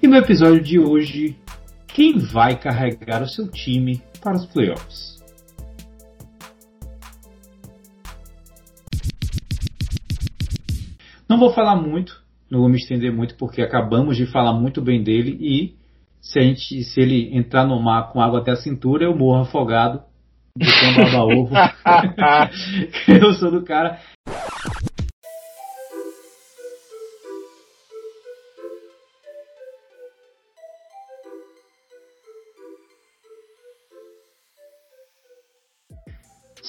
E no episódio de hoje, quem vai carregar o seu time para os playoffs? Não vou falar muito, não vou me estender muito porque acabamos de falar muito bem dele e se a gente, se ele entrar no mar com água até a cintura, eu morro afogado botando baba ovo. eu sou do cara.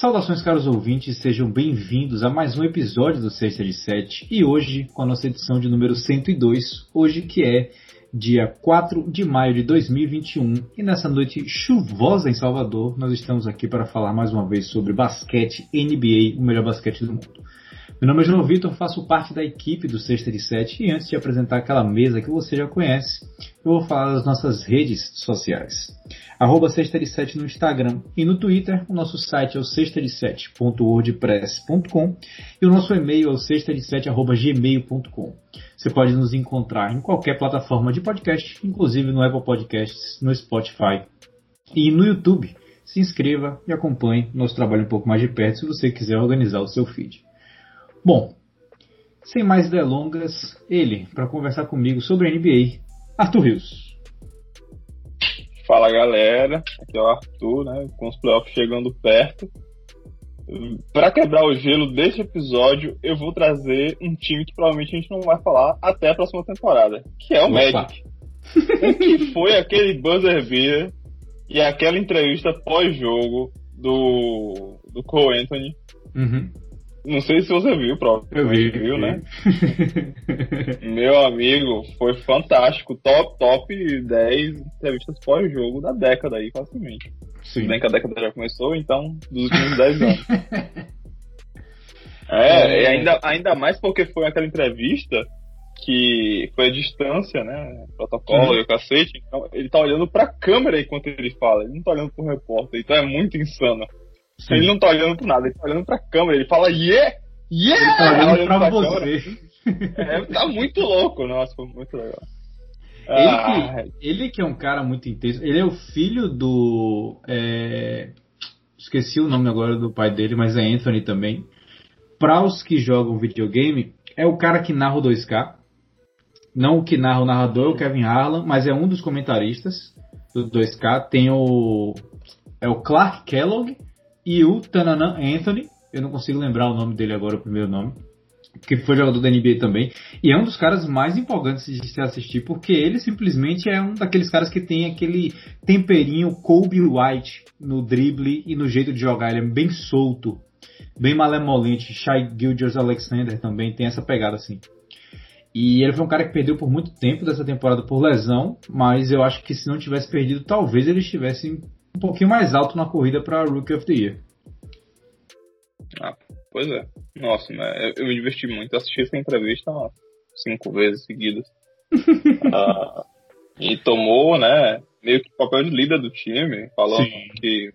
Saudações, caros ouvintes, sejam bem-vindos a mais um episódio do Sexta de Sete e hoje com a nossa edição de número 102, hoje que é dia 4 de maio de 2021 e nessa noite chuvosa em Salvador, nós estamos aqui para falar mais uma vez sobre basquete NBA, o melhor basquete do mundo. Meu nome é João Vitor, faço parte da equipe do Sexta de Sete e antes de apresentar aquela mesa que você já conhece, eu vou falar das nossas redes sociais arroba Sexta de Sete no Instagram e no Twitter. O nosso site é o sextadesete.wordpress.com e o nosso e-mail é o sextadesete.gmail.com. Você pode nos encontrar em qualquer plataforma de podcast, inclusive no Apple Podcasts, no Spotify e no YouTube. Se inscreva e acompanhe nosso trabalho um pouco mais de perto se você quiser organizar o seu feed. Bom, sem mais delongas, ele, para conversar comigo sobre a NBA, Arthur Rios. Fala galera, aqui é o Arthur, né? Com os playoffs chegando perto. Para quebrar o gelo deste episódio, eu vou trazer um time que provavelmente a gente não vai falar até a próxima temporada, que é o Opa. Magic. o que foi aquele buzzer beater e aquela entrevista pós-jogo do, do Cole Anthony. Uhum. Não sei se você viu, próprio. Eu vi. Viu, né? Meu amigo, foi fantástico. Top, top 10 entrevistas pós-jogo da década aí, facilmente. Sim. Bem que a década já começou, então, dos últimos 10 anos. é, é, ainda, ainda mais porque foi aquela entrevista que foi a distância, né? Protocolo uhum. e o cacete. Então, ele tá olhando pra câmera enquanto ele fala, ele não tá olhando pro repórter, então é muito insano. Sim. Ele não tá olhando pro nada, ele tá olhando pra câmera, ele fala yeah! Yeah! Ele tá olhando, olhando pra, pra você. É, tá muito louco, nossa, foi muito legal. Ele, ah. que, ele que é um cara muito intenso, ele é o filho do. É, esqueci o nome agora do pai dele, mas é Anthony também. Para os que jogam videogame, é o cara que narra o 2K. Não o que narra o narrador, é o Kevin Harlan, mas é um dos comentaristas do 2K. Tem o. É o Clark Kellogg e o Tananan Anthony, eu não consigo lembrar o nome dele agora, o primeiro nome, que foi jogador da NBA também, e é um dos caras mais empolgantes de se assistir, porque ele simplesmente é um daqueles caras que tem aquele temperinho Kobe White no drible e no jeito de jogar, ele é bem solto, bem malemolente, Shai Gilgeous Alexander também tem essa pegada assim. E ele foi um cara que perdeu por muito tempo dessa temporada por lesão, mas eu acho que se não tivesse perdido, talvez ele estivesse um pouquinho mais alto na corrida para Rookie of the Year. Ah, pois é. Nossa, né? Eu me diverti muito. Assisti essa entrevista cinco vezes seguidas. ah, e tomou, né? Meio que papel de líder do time, falando Sim. que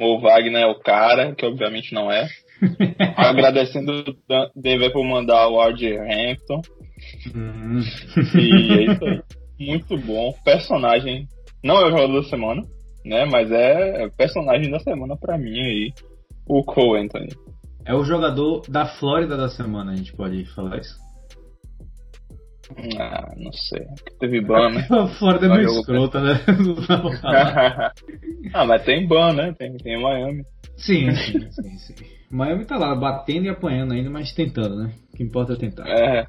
o Wagner é o cara, que obviamente não é. Agradecendo o Denver por mandar o RJ Hampton. Uhum. E é isso aí. Muito bom. Personagem. Não é o jogador da semana né? Mas é personagem da semana para mim aí, o Cole Anthony. É o jogador da Flórida da semana, a gente pode falar isso? Ah, não sei. Teve ban, né? A Flórida é meio escrota, né? ah, mas tem ban, né? Tem, tem Miami. Sim, sim, sim, sim. Miami tá lá batendo e apanhando ainda, mas tentando, né? O que importa é tentar. É.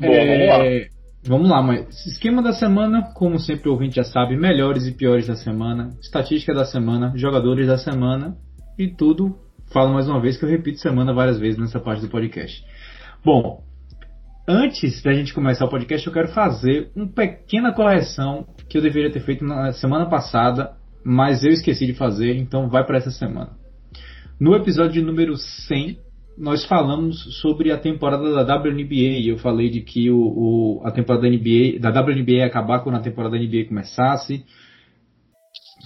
Bom, é... vamos lá. Vamos lá, mas esquema da semana, como sempre o ouvinte já sabe, melhores e piores da semana, estatística da semana, jogadores da semana e tudo. Falo mais uma vez que eu repito semana várias vezes nessa parte do podcast. Bom, antes da gente começar o podcast, eu quero fazer uma pequena correção que eu deveria ter feito na semana passada, mas eu esqueci de fazer, então vai para essa semana. No episódio número 100, nós falamos sobre a temporada da WNBA. Eu falei de que o, o, a temporada da NBA, da WNBA ia acabar quando a temporada da NBA começasse.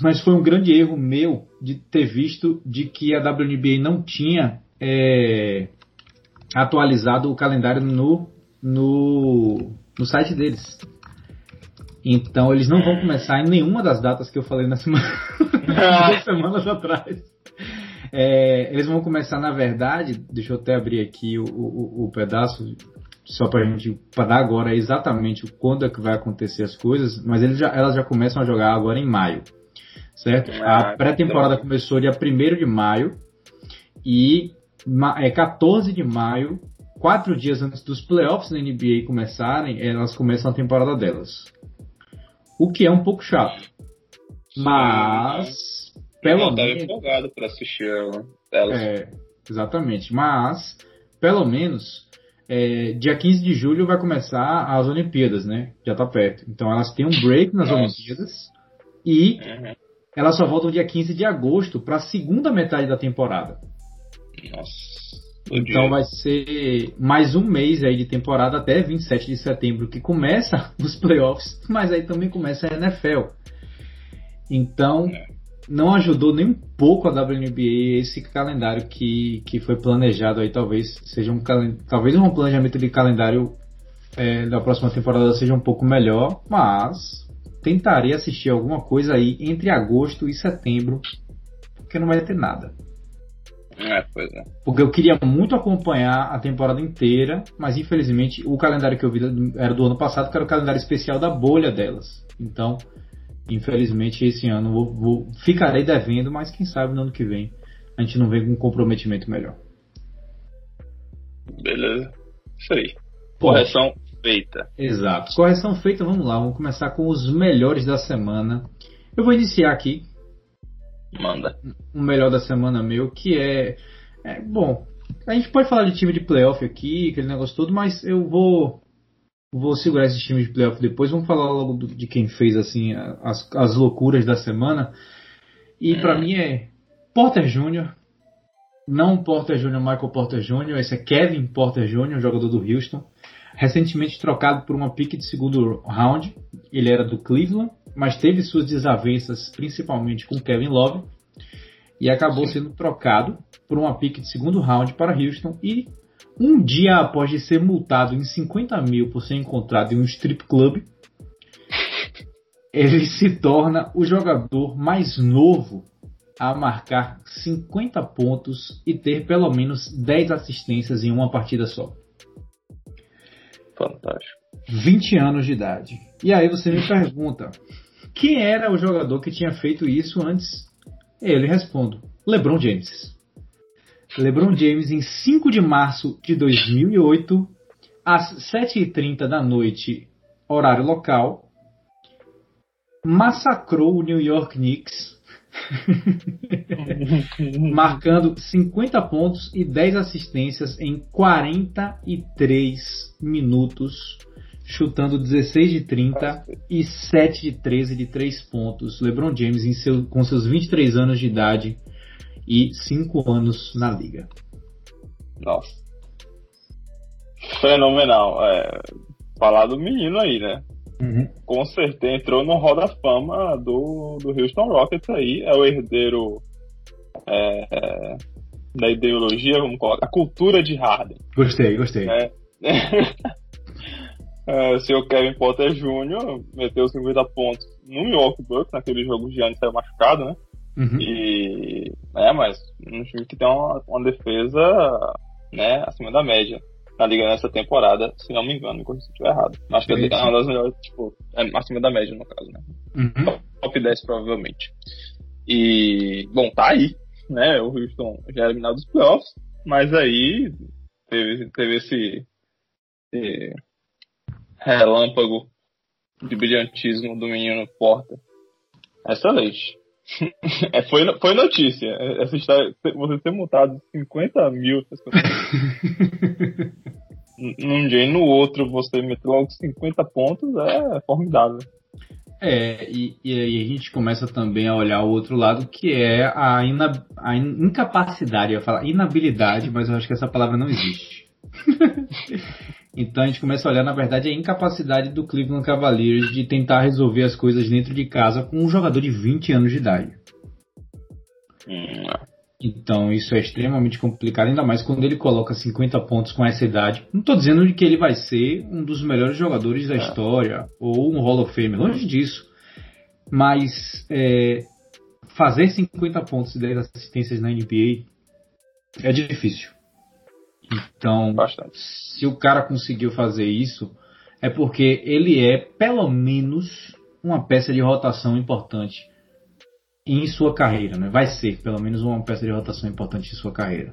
Mas foi um grande erro meu de ter visto de que a WNBA não tinha é, atualizado o calendário no, no no site deles. Então eles não vão começar em nenhuma das datas que eu falei na semana, duas semanas atrás. É, eles vão começar, na verdade, deixa eu até abrir aqui o, o, o pedaço, só para a gente dar agora exatamente quando é que vai acontecer as coisas, mas já, elas já começam a jogar agora em maio, certo? Ah, a pré-temporada começou dia 1 de maio e é 14 de maio, quatro dias antes dos playoffs da NBA começarem, elas começam a temporada delas. O que é um pouco chato. Mas pelo eu menos. empolgado para assistir ela. É, exatamente. Mas, pelo menos, é, dia 15 de julho vai começar as Olimpíadas, né? Já tá perto. Então elas têm um break nas Nossa. Olimpíadas e uhum. elas só voltam dia 15 de agosto para a segunda metade da temporada. Nossa. Então vai ser mais um mês aí de temporada até 27 de setembro que começa os playoffs, mas aí também começa a NFL. Então, é não ajudou nem um pouco a WNBA esse calendário que, que foi planejado aí talvez seja um talvez um planejamento de calendário é, da próxima temporada seja um pouco melhor, mas tentarei assistir alguma coisa aí entre agosto e setembro, porque não vai ter nada. É, pois é. Porque eu queria muito acompanhar a temporada inteira, mas infelizmente o calendário que eu vi era do ano passado, que era o calendário especial da bolha delas. Então, Infelizmente, esse ano vou, vou, ficarei devendo, mas quem sabe no ano que vem a gente não vem com um comprometimento melhor. Beleza. Isso aí. Correção feita. Exato. Correção feita, vamos lá. Vamos começar com os melhores da semana. Eu vou iniciar aqui. Manda. O melhor da semana meu, que é, é. Bom, a gente pode falar de time de playoff aqui, aquele negócio todo, mas eu vou Vou segurar esses times de playoff depois. Vamos falar logo do, de quem fez assim as, as loucuras da semana. E é. para mim é Porter Jr. Não Porter Jr., Michael Porter Jr., esse é Kevin Porter Jr., jogador do Houston. Recentemente trocado por uma pique de segundo round. Ele era do Cleveland, mas teve suas desavenças principalmente com Kevin Love. E acabou sendo trocado por uma pique de segundo round para Houston e um dia após de ser multado em 50 mil por ser encontrado em um strip club, ele se torna o jogador mais novo a marcar 50 pontos e ter pelo menos 10 assistências em uma partida só. Fantástico. 20 anos de idade. E aí você me pergunta: quem era o jogador que tinha feito isso antes? Ele respondo: LeBron James. LeBron James, em 5 de março de 2008, às 7h30 da noite, horário local, massacrou o New York Knicks, marcando 50 pontos e 10 assistências em 43 minutos, chutando 16 de 30 e 7 de 13 de 3 pontos. LeBron James, seu, com seus 23 anos de idade, e cinco anos na liga. Nossa. Fenomenal. É, falar do menino aí, né? Uhum. Com certeza entrou no Hall da Fama do, do Houston Rockets aí. É o herdeiro é, é, da ideologia, vamos colocar, a cultura de Harden. Gostei, gostei. É. é, o senhor Kevin Potter Jr. meteu 50 pontos no Milwaukee Bucks, naquele jogo de antes saiu machucado, né? Uhum. E, é, mas um time que tem uma, uma defesa né, acima da média na liga nessa temporada, se não me engano, se estiver errado. Acho que é, é uma das melhores, tipo, é acima da média no caso, né? Uhum. Top 10 provavelmente. E, bom, tá aí, né? O Houston já é eliminado dos playoffs, mas aí teve, teve esse, esse relâmpago de brilhantismo do menino Porta. Excelente. É, foi, foi notícia. Essa história, você ter multado 50 mil num dia e no outro você meter logo 50 pontos é formidável. É, e, e aí a gente começa também a olhar o outro lado, que é a, ina, a incapacidade, eu ia falar inabilidade, mas eu acho que essa palavra não existe. Então a gente começa a olhar, na verdade, a incapacidade do Cleveland Cavaliers de tentar resolver as coisas dentro de casa com um jogador de 20 anos de idade. Hum, Então isso é extremamente complicado, ainda mais quando ele coloca 50 pontos com essa idade. Não estou dizendo que ele vai ser um dos melhores jogadores da é. história ou um Hall of Fame, longe disso. Mas é, fazer 50 pontos e 10 assistências na NBA é difícil. Então, Bastante. se o cara conseguiu fazer isso, é porque ele é pelo menos uma peça de rotação importante em sua carreira, né? Vai ser pelo menos uma peça de rotação importante em sua carreira.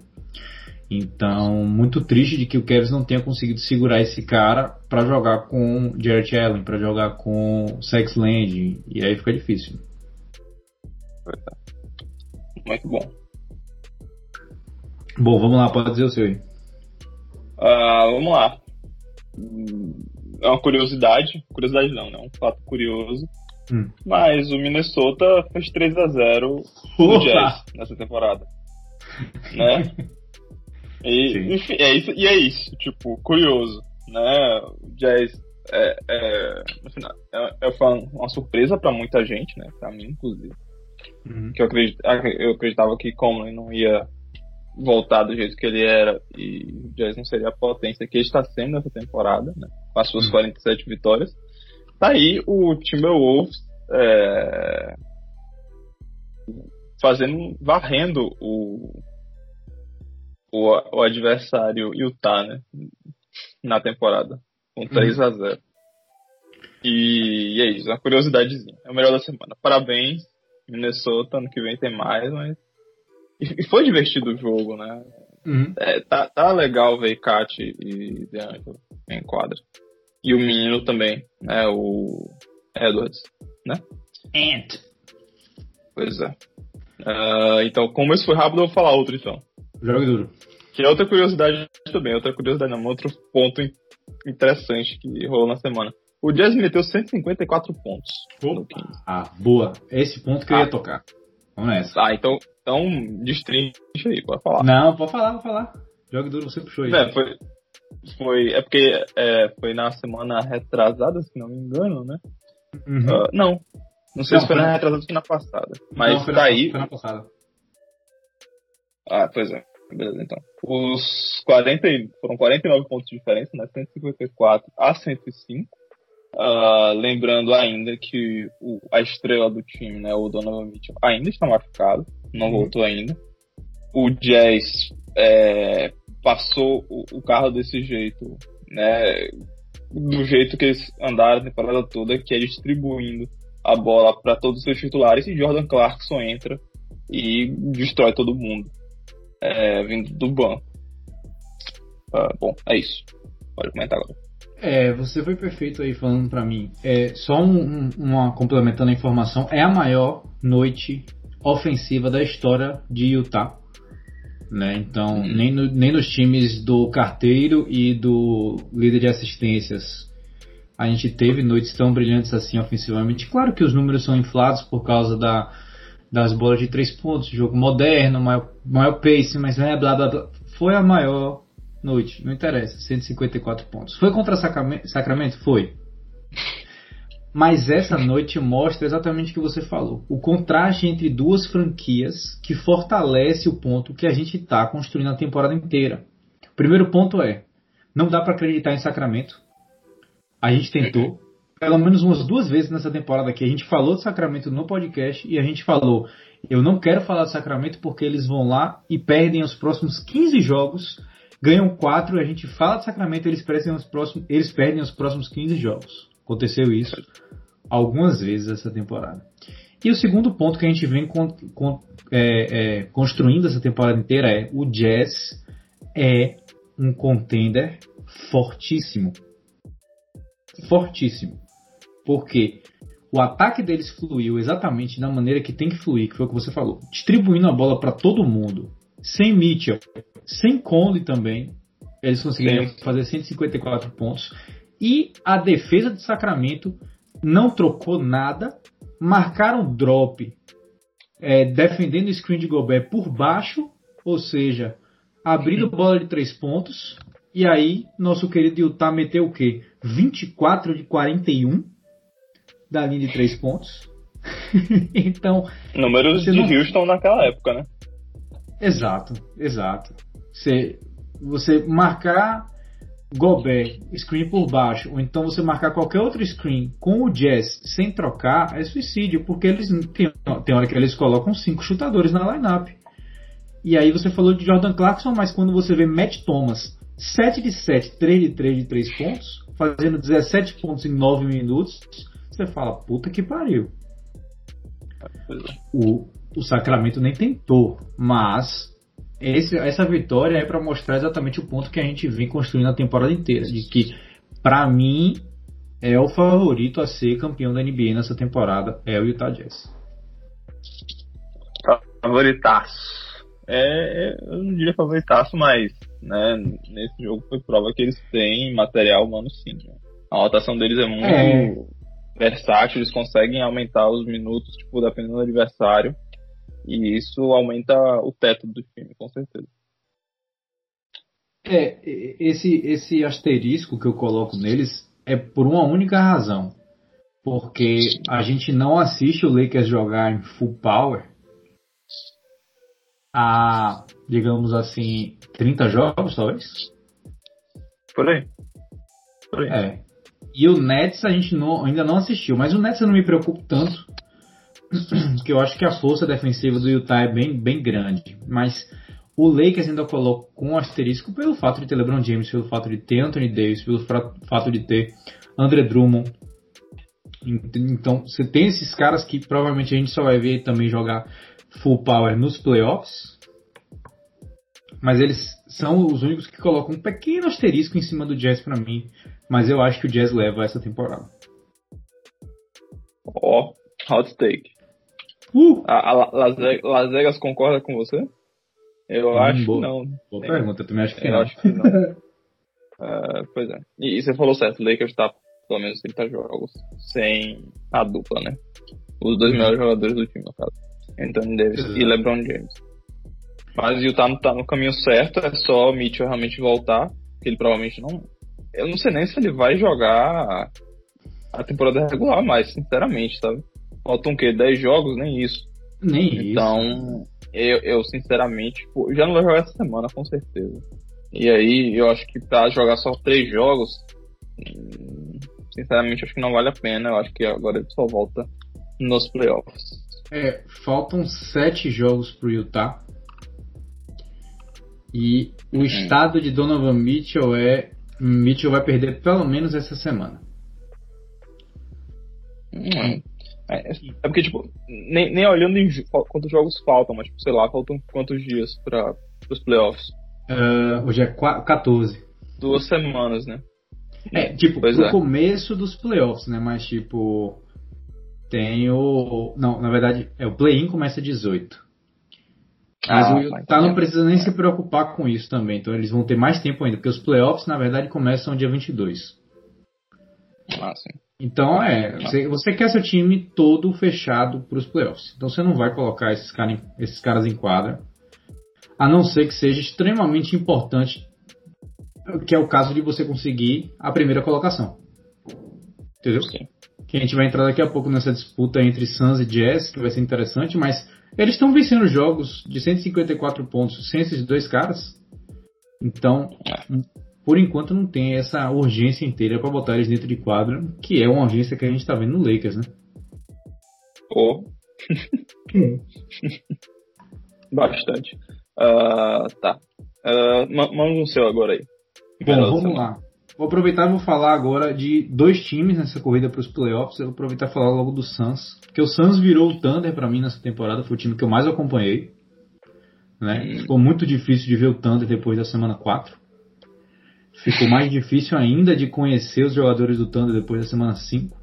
Então, muito triste de que o Kevs não tenha conseguido segurar esse cara para jogar com Jarrett Allen, para jogar com Sex Land, e aí fica difícil. Muito bom. Bom, vamos lá, pode dizer o seu aí. Uh, vamos lá. É uma curiosidade, curiosidade não, né? Um fato curioso. Hum. Mas o Minnesota fez 3 a 0 no Jazz nessa temporada. Né? E, enfim, é isso, e é isso, tipo, curioso, né? O Jazz é, é, é, é uma surpresa para muita gente, né? Para mim, inclusive. Uhum. Que eu, acredit, eu acreditava que Conley não ia voltar do jeito que ele era e o Jazz não seria a potência que ele está sendo nessa temporada, né? Com as suas uhum. 47 vitórias. Tá aí o Timberwolves é, fazendo, varrendo o, o, o adversário Utah, né? Na temporada, com 3 uhum. a 0 e, e é isso, uma curiosidadezinha. É o melhor da semana. Parabéns, Minnesota. Ano que vem tem mais, mas. E foi divertido o jogo, né? Uhum. É, tá, tá legal ver Kat e DeAngelo em quadra. E o menino também, né? O Edwards, né? Ant. Pois é. Uh, então, como isso foi rápido, eu vou falar outro então. Jogue duro. Que é outra curiosidade também, outra curiosidade, não, outro ponto interessante que rolou na semana. O Jazz meteu 154 pontos. Ah, boa. Esse ponto que ah. eu ia ah. tocar. Vamos nessa. Ah, então, então destrincha aí, pode falar. Não, pode falar, pode falar. Jogue duro, você puxou aí. É, foi, foi, é porque é, foi na semana retrasada, se não me engano, né? Uhum. Uh, não. Não sei não, se foi, foi na retrasada ou foi na passada. Mas não, foi tá aí. Foi na passada. Ah, pois é. Beleza, então. Os 40, foram 49 pontos de diferença, né? 154 a 105. Uh, lembrando ainda que o, a estrela do time, né, o Donovan Mitchell, ainda está machucado, não uhum. voltou ainda. O Jazz é, passou o, o, carro desse jeito, né, do jeito que eles andaram a temporada toda, que é distribuindo a bola para todos os seus titulares e Jordan Clarkson entra e destrói todo mundo, é, vindo do banco. Uh, bom, é isso. Pode comentar agora. É, você foi perfeito aí falando para mim. É, só um, um, uma complementando a informação, é a maior noite ofensiva da história de Utah. Né? Então, hum. nem, no, nem nos times do carteiro e do líder de assistências a gente teve noites tão brilhantes assim ofensivamente. Claro que os números são inflados por causa da, das bolas de três pontos, jogo moderno, maior, maior pace, mas né, blá, blá, blá. foi a maior noite, não interessa, 154 pontos. Foi contra Sacramento? Foi. Mas essa noite mostra exatamente o que você falou. O contraste entre duas franquias que fortalece o ponto que a gente está construindo a temporada inteira. O primeiro ponto é: não dá para acreditar em Sacramento. A gente tentou. Pelo menos umas duas vezes nessa temporada aqui. A gente falou de Sacramento no podcast e a gente falou: eu não quero falar de Sacramento porque eles vão lá e perdem os próximos 15 jogos ganham 4 a gente fala de Sacramento eles perdem os próximos, eles perdem os próximos 15 jogos. Aconteceu isso algumas vezes essa temporada. E o segundo ponto que a gente vem con, con, é, é, construindo essa temporada inteira é o Jazz é um contender fortíssimo. Fortíssimo. Porque o ataque deles fluiu exatamente da maneira que tem que fluir, que foi o que você falou. Distribuindo a bola para todo mundo. Sem Mitchell, sem Conley também, eles conseguiram Sim. fazer 154 pontos. E a defesa de Sacramento não trocou nada, marcaram drop é, defendendo o screen de Gobert por baixo, ou seja, abrindo bola de três pontos. E aí, nosso querido Utah meteu o quê? 24 de 41 da linha de três pontos. então. Números de não... Houston naquela época, né? Exato, exato. Você, você marcar Gobert, screen por baixo, ou então você marcar qualquer outro screen com o Jazz sem trocar, é suicídio, porque eles tem, tem hora que eles colocam cinco chutadores na lineup. E aí você falou de Jordan Clarkson, mas quando você vê Matt Thomas 7 de 7, 3 de 3 de 3 pontos, fazendo 17 pontos em 9 minutos, você fala, puta que pariu. O, o Sacramento nem tentou, mas esse, essa vitória é para mostrar exatamente o ponto que a gente vem construindo a temporada inteira, de que para mim é o favorito a ser campeão da NBA nessa temporada, é o Utah Jazz. Favoritaço. É, é, eu não diria favoritaço, mas né, nesse jogo foi prova que eles têm material humano sim. Né? A rotação deles é muito é. versátil, eles conseguem aumentar os minutos, tipo, dependendo do adversário. E isso aumenta o teto do time, com certeza. É, esse, esse asterisco que eu coloco neles é por uma única razão. Porque a gente não assiste o Lakers jogar em full power há, digamos assim, 30 jogos, talvez? Por aí. Por aí. É. E o Nets a gente não, ainda não assistiu, mas o Nets eu não me preocupo tanto, porque eu acho que a força defensiva do Utah é bem, bem grande. Mas o Lakers ainda coloca com asterisco pelo fato de ter LeBron James, pelo fato de ter Anthony Davis, pelo fato de ter André Drummond. Então, você tem esses caras que provavelmente a gente só vai ver também jogar full power nos playoffs. Mas eles são os únicos que colocam um pequeno asterisco em cima do Jazz para mim. Mas eu acho que o Jazz leva essa temporada. Ó, oh, hot take. Uh! A, a, Las, Vegas, Las, Vegas, concorda com você? Eu hum, acho boa, que não. Boa pergunta, eu também acho que eu não. Acho que não. uh, pois é. E, e, você falou certo, o Lakers tá pelo menos 30 jogos sem a dupla, né? Os dois melhores jogadores do time, no caso. Anthony Davis Exato. e LeBron James. Mas o Utah tá no caminho certo, é só o Mitchell realmente voltar, que ele provavelmente não. Eu não sei nem se ele vai jogar a temporada regular mais, sinceramente, sabe? Faltam o quê? 10 jogos? Nem isso. Nem então, isso. Então, eu, eu sinceramente, pô, já não vai jogar essa semana, com certeza. E aí, eu acho que pra jogar só 3 jogos, hum, sinceramente, acho que não vale a pena. Eu acho que agora ele só volta nos playoffs. É, faltam sete jogos pro Utah. E o hum. estado de Donovan Mitchell é. Mitchell vai perder pelo menos essa semana. Hum. É, é, porque, tipo, nem, nem olhando em quantos jogos faltam, mas, tipo, sei lá, faltam quantos dias para os playoffs? Uh, hoje é 14. Duas semanas, né? É, tipo, pois pro é. começo dos playoffs, né? Mas, tipo, tem o. Não, na verdade, é o play-in começa 18. Mas ah, o Utah não precisa nem se preocupar com isso também. Então eles vão ter mais tempo ainda, porque os playoffs, na verdade, começam dia 22. Ah, sim. Então é, você, você quer seu time todo fechado para os playoffs. Então você não vai colocar esses, cara, esses caras em quadra. A não ser que seja extremamente importante, que é o caso de você conseguir a primeira colocação. Entendeu? Sim que a gente vai entrar daqui a pouco nessa disputa entre Suns e Jazz, que vai ser interessante, mas eles estão vencendo jogos de 154 pontos sem esses dois caras. Então, por enquanto não tem essa urgência inteira para botar eles dentro de quadra, que é uma urgência que a gente está vendo no Lakers, né? Oh. Bastante. Uh, tá. Uh, manda um seu agora aí. Bom, vamos lá. Vou aproveitar e vou falar agora de dois times nessa corrida para os playoffs. Eu vou aproveitar e falar logo do Suns, porque o Suns virou o Thunder para mim nessa temporada, foi o time que eu mais acompanhei. Né? Ficou muito difícil de ver o Thunder depois da semana 4. Ficou mais difícil ainda de conhecer os jogadores do Thunder depois da semana 5.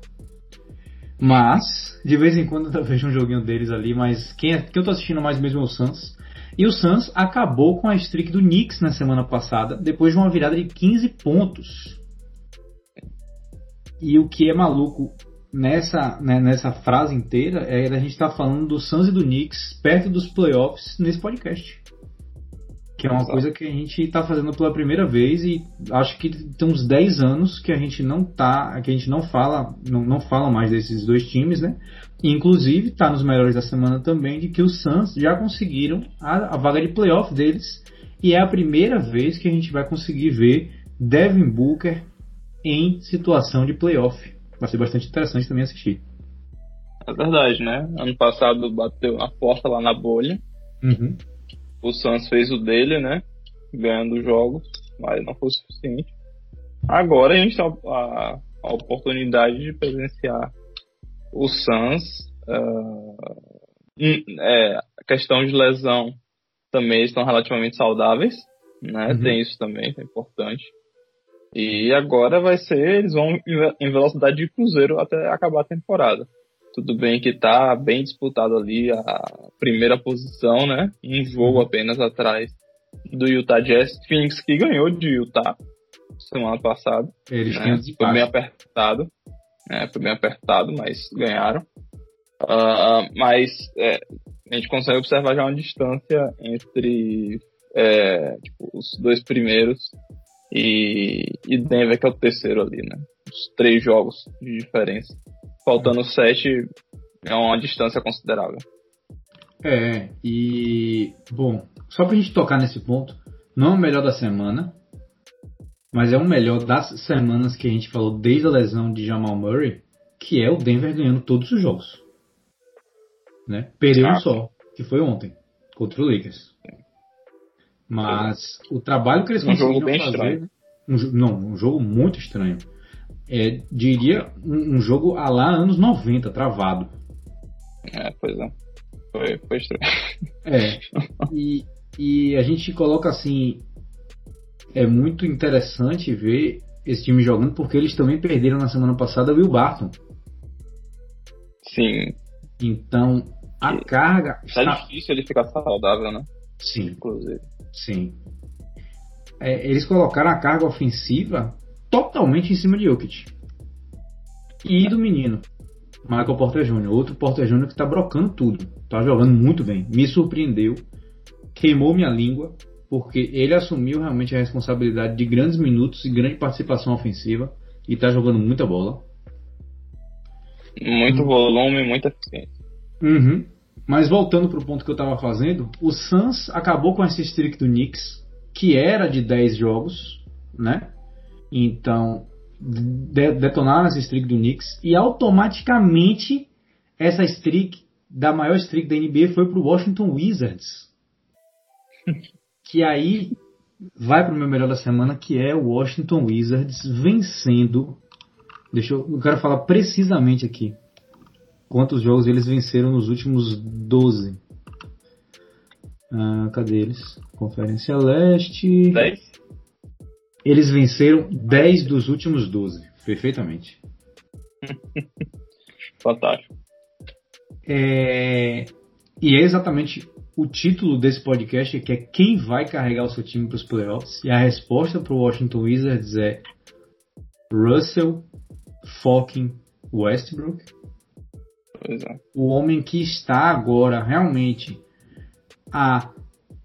Mas, de vez em quando eu vejo um joguinho deles ali, mas quem, é, quem eu tô assistindo mais mesmo é o Suns. E o Suns acabou com a streak do Knicks na semana passada, depois de uma virada de 15 pontos. E o que é maluco nessa, né, nessa frase inteira é a gente estar tá falando do Suns e do Knicks perto dos playoffs nesse podcast. Que é uma Exato. coisa que a gente está fazendo pela primeira vez e acho que tem uns 10 anos que a gente não tá, que a gente não fala, não, não fala mais desses dois times, né? E, inclusive está nos melhores da semana também de que os Suns já conseguiram a, a vaga de playoff deles e é a primeira vez que a gente vai conseguir ver Devin Booker em situação de playoff. Vai ser bastante interessante também assistir. É verdade, né? Ano passado bateu na porta lá na bolha. Uhum. O Suns fez o dele, né? Ganhando jogos, mas não foi o suficiente. Agora a gente tem a, a oportunidade de presenciar o Suns. Uh, é, a questão de lesão também estão relativamente saudáveis, né? Uhum. Tem isso também, é importante. E agora vai ser, eles vão em velocidade de cruzeiro até acabar a temporada. Tudo bem que tá bem disputado ali a primeira posição, né? Um jogo uhum. apenas atrás do Utah Jazz. Phoenix que ganhou de Utah semana passada. Eles né? Foi bem apertado. Né? Foi bem apertado, mas ganharam. Uh, mas é, a gente consegue observar já uma distância entre é, tipo, os dois primeiros e, e Denver, que é o terceiro ali, né? Os três jogos de diferença. Faltando sete, é uma distância considerável. É, e. Bom, só pra gente tocar nesse ponto, não é o melhor da semana, mas é o melhor das semanas que a gente falou desde a lesão de Jamal Murray, que é o Denver ganhando todos os jogos. Né? Perdeu um só, que foi ontem, contra o Lakers. Mas o trabalho que eles um conseguiram fazer. Estranho. Um, não, um jogo muito estranho. É, diria um, um, jogo a lá anos 90, travado. É, pois é. Foi, foi estranho. É. E, e a gente coloca assim. É muito interessante ver esse time jogando porque eles também perderam na semana passada o Will Barton. Sim. Então, a e carga. Tá está difícil ele ficar saudável, né? Sim. Inclusive. Sim. É, eles colocaram a carga ofensiva totalmente em cima de Jokic. E do menino, Michael Porter Jr., outro Porter Jr. que está brocando tudo. Tá jogando muito bem. Me surpreendeu. Queimou minha língua. Porque ele assumiu realmente a responsabilidade de grandes minutos e grande participação ofensiva. E está jogando muita bola. Muito volume, muita eficiência. Uhum. Mas voltando para o ponto que eu estava fazendo, o Suns acabou com esse streak do Knicks, que era de 10 jogos, né? Então, de detonaram essa streak do Knicks e automaticamente essa streak da maior streak da NBA foi para o Washington Wizards. que aí vai para o meu melhor da semana, que é o Washington Wizards vencendo. Deixa eu, eu quero falar precisamente aqui quantos jogos eles venceram nos últimos 12. Ah, cadê eles? Conferência Leste. 10? Eles venceram 10 dos últimos 12. Perfeitamente. Fantástico. É... E é exatamente o título desse podcast, que é quem vai carregar o seu time para os playoffs. E a resposta para o Washington Wizards é Russell fucking Westbrook é. O homem que está agora realmente a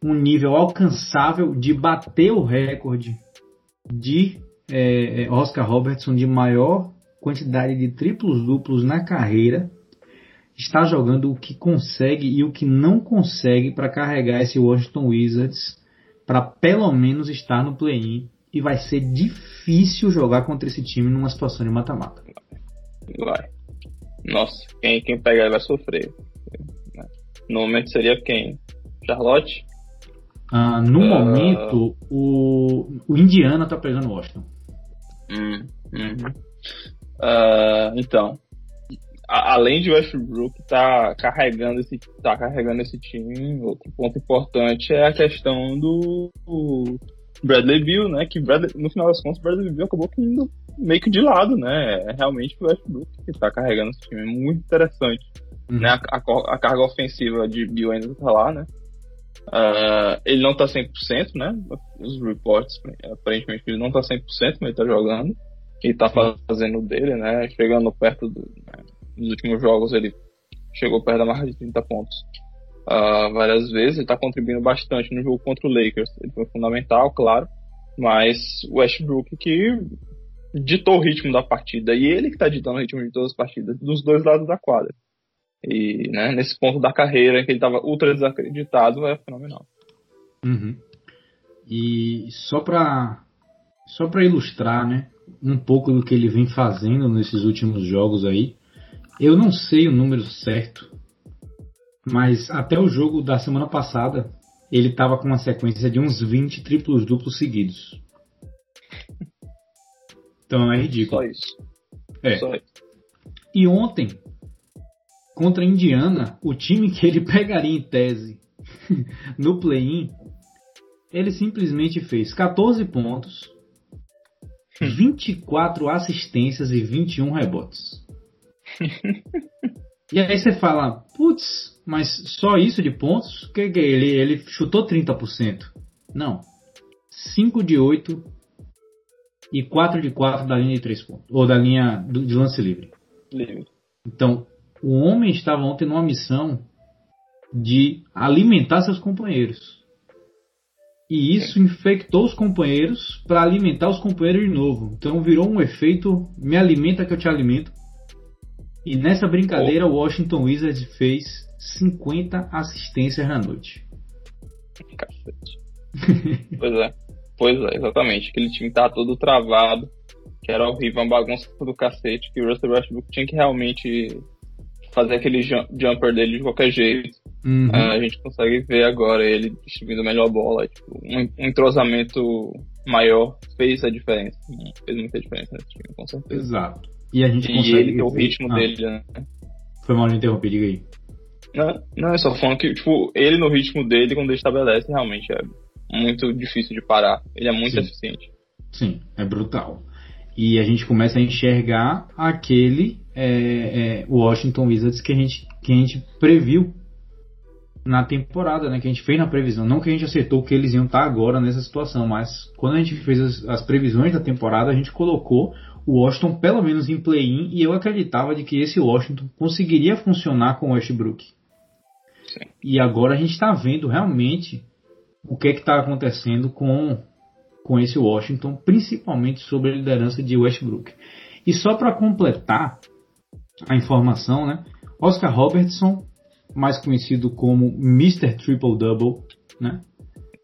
um nível alcançável de bater o recorde de é, é, Oscar Robertson de maior quantidade de triplos duplos na carreira está jogando o que consegue e o que não consegue para carregar esse Washington Wizards para pelo menos estar no play-in e vai ser difícil jogar contra esse time numa situação de mata-mata. Vai. Nossa, quem, quem pegar vai sofrer. No momento seria quem? Charlotte? Ah, no uh... momento, o, o Indiana tá pegando Washington. Hum, uhum. uh, então, a, além de Westbrook tá carregando esse tá carregando esse time, outro ponto importante é a questão do, do Bradley Bill, né? Que Bradley, no final das contas, Bradley Bill acabou indo meio que de lado, né? É realmente o Westbrook que tá carregando esse time. É muito interessante. Uhum. Né? A, a, a, carga ofensiva de Bill ainda tá lá, né? Uh, ele não tá 100%, né? Os reports, aparentemente, ele não tá 100%, mas ele tá jogando. Ele tá fazendo dele, né? Chegando perto do. Né? Últimos jogos ele chegou perto da marca de 30 pontos. uh, várias vezes, ele está contribuindo bastante no jogo contra o Lakers. Ele foi fundamental, claro, mas o Westbrook que ditou o ritmo da partida e ele que está ditando o ritmo de todas as partidas, dos dois lados da quadra. E né, nesse ponto da carreira que ele estava ultra desacreditado, é fenomenal. Uhum. E só para só para ilustrar, né, um pouco do que ele vem fazendo nesses últimos jogos aí, eu não sei o número certo, mas até o jogo da semana passada ele estava com uma sequência de uns 20 triplos duplos seguidos. Então é ridículo. Só isso. É. Só isso. E ontem, contra a Indiana, o time que ele pegaria em tese no play-in, ele simplesmente fez 14 pontos, 24 assistências e 21 rebotes. e aí você fala, putz, mas só isso de pontos? Que, que ele, ele chutou 30%. Não. 5 de 8 e 4 de 4 da linha de 3 pontos. Ou da linha de lance livre. Livre. Então, o homem estava ontem numa missão de alimentar seus companheiros. E isso infectou os companheiros para alimentar os companheiros de novo. Então virou um efeito me alimenta que eu te alimento. E nessa brincadeira, o Washington Wizards fez 50 assistências na noite. Cacete. pois é. Pois é, exatamente. Aquele time tá todo travado, que era horrível, uma bagunça do cacete, que o Russell Westbrook tinha que realmente fazer aquele jumper dele de qualquer jeito. Uhum. Uh, a gente consegue ver agora ele distribuindo melhor bola. Tipo, um, entrosamento maior fez a diferença. Fez muita diferença nesse time, com certeza. Exato. E a gente e consegue. ele tem o ritmo ah. dele, né? Foi mal de interromper, diga aí. Não, não, é só falando que, tipo, ele no ritmo dele, quando ele estabelece, realmente é muito difícil de parar. Ele é muito Sim. eficiente. Sim, é brutal. E a gente começa a enxergar aquele é, é, Washington Wizards que a, gente, que a gente previu na temporada, né? Que a gente fez na previsão. Não que a gente acertou que eles iam estar agora nessa situação, mas quando a gente fez as, as previsões da temporada, a gente colocou o Washington pelo menos em play-in e eu acreditava de que esse Washington conseguiria funcionar com o Westbrook. Sim. E agora a gente está vendo realmente o que é está acontecendo com, com esse Washington, principalmente sobre a liderança de Westbrook. E só para completar a informação, né? Oscar Robertson, mais conhecido como Mr. Triple Double, né?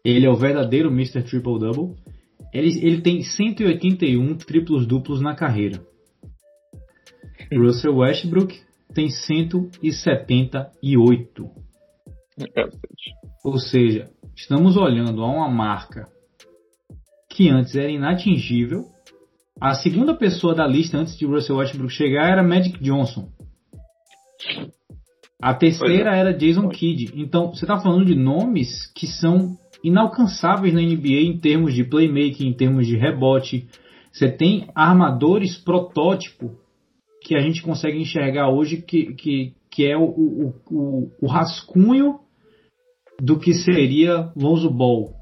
Ele é o verdadeiro Mr. Triple Double. Ele, ele tem 181 triplos duplos na carreira. Russell Westbrook tem 178. Ou seja, estamos olhando a uma marca que antes era inatingível. A segunda pessoa da lista antes de Russell Westbrook chegar era Magic Johnson. A terceira é. era Jason Kidd. Então, você está falando de nomes que são inalcançáveis na NBA em termos de playmaking, em termos de rebote. Você tem armadores protótipo que a gente consegue enxergar hoje que, que, que é o, o, o, o rascunho do que seria Lonzo Ball,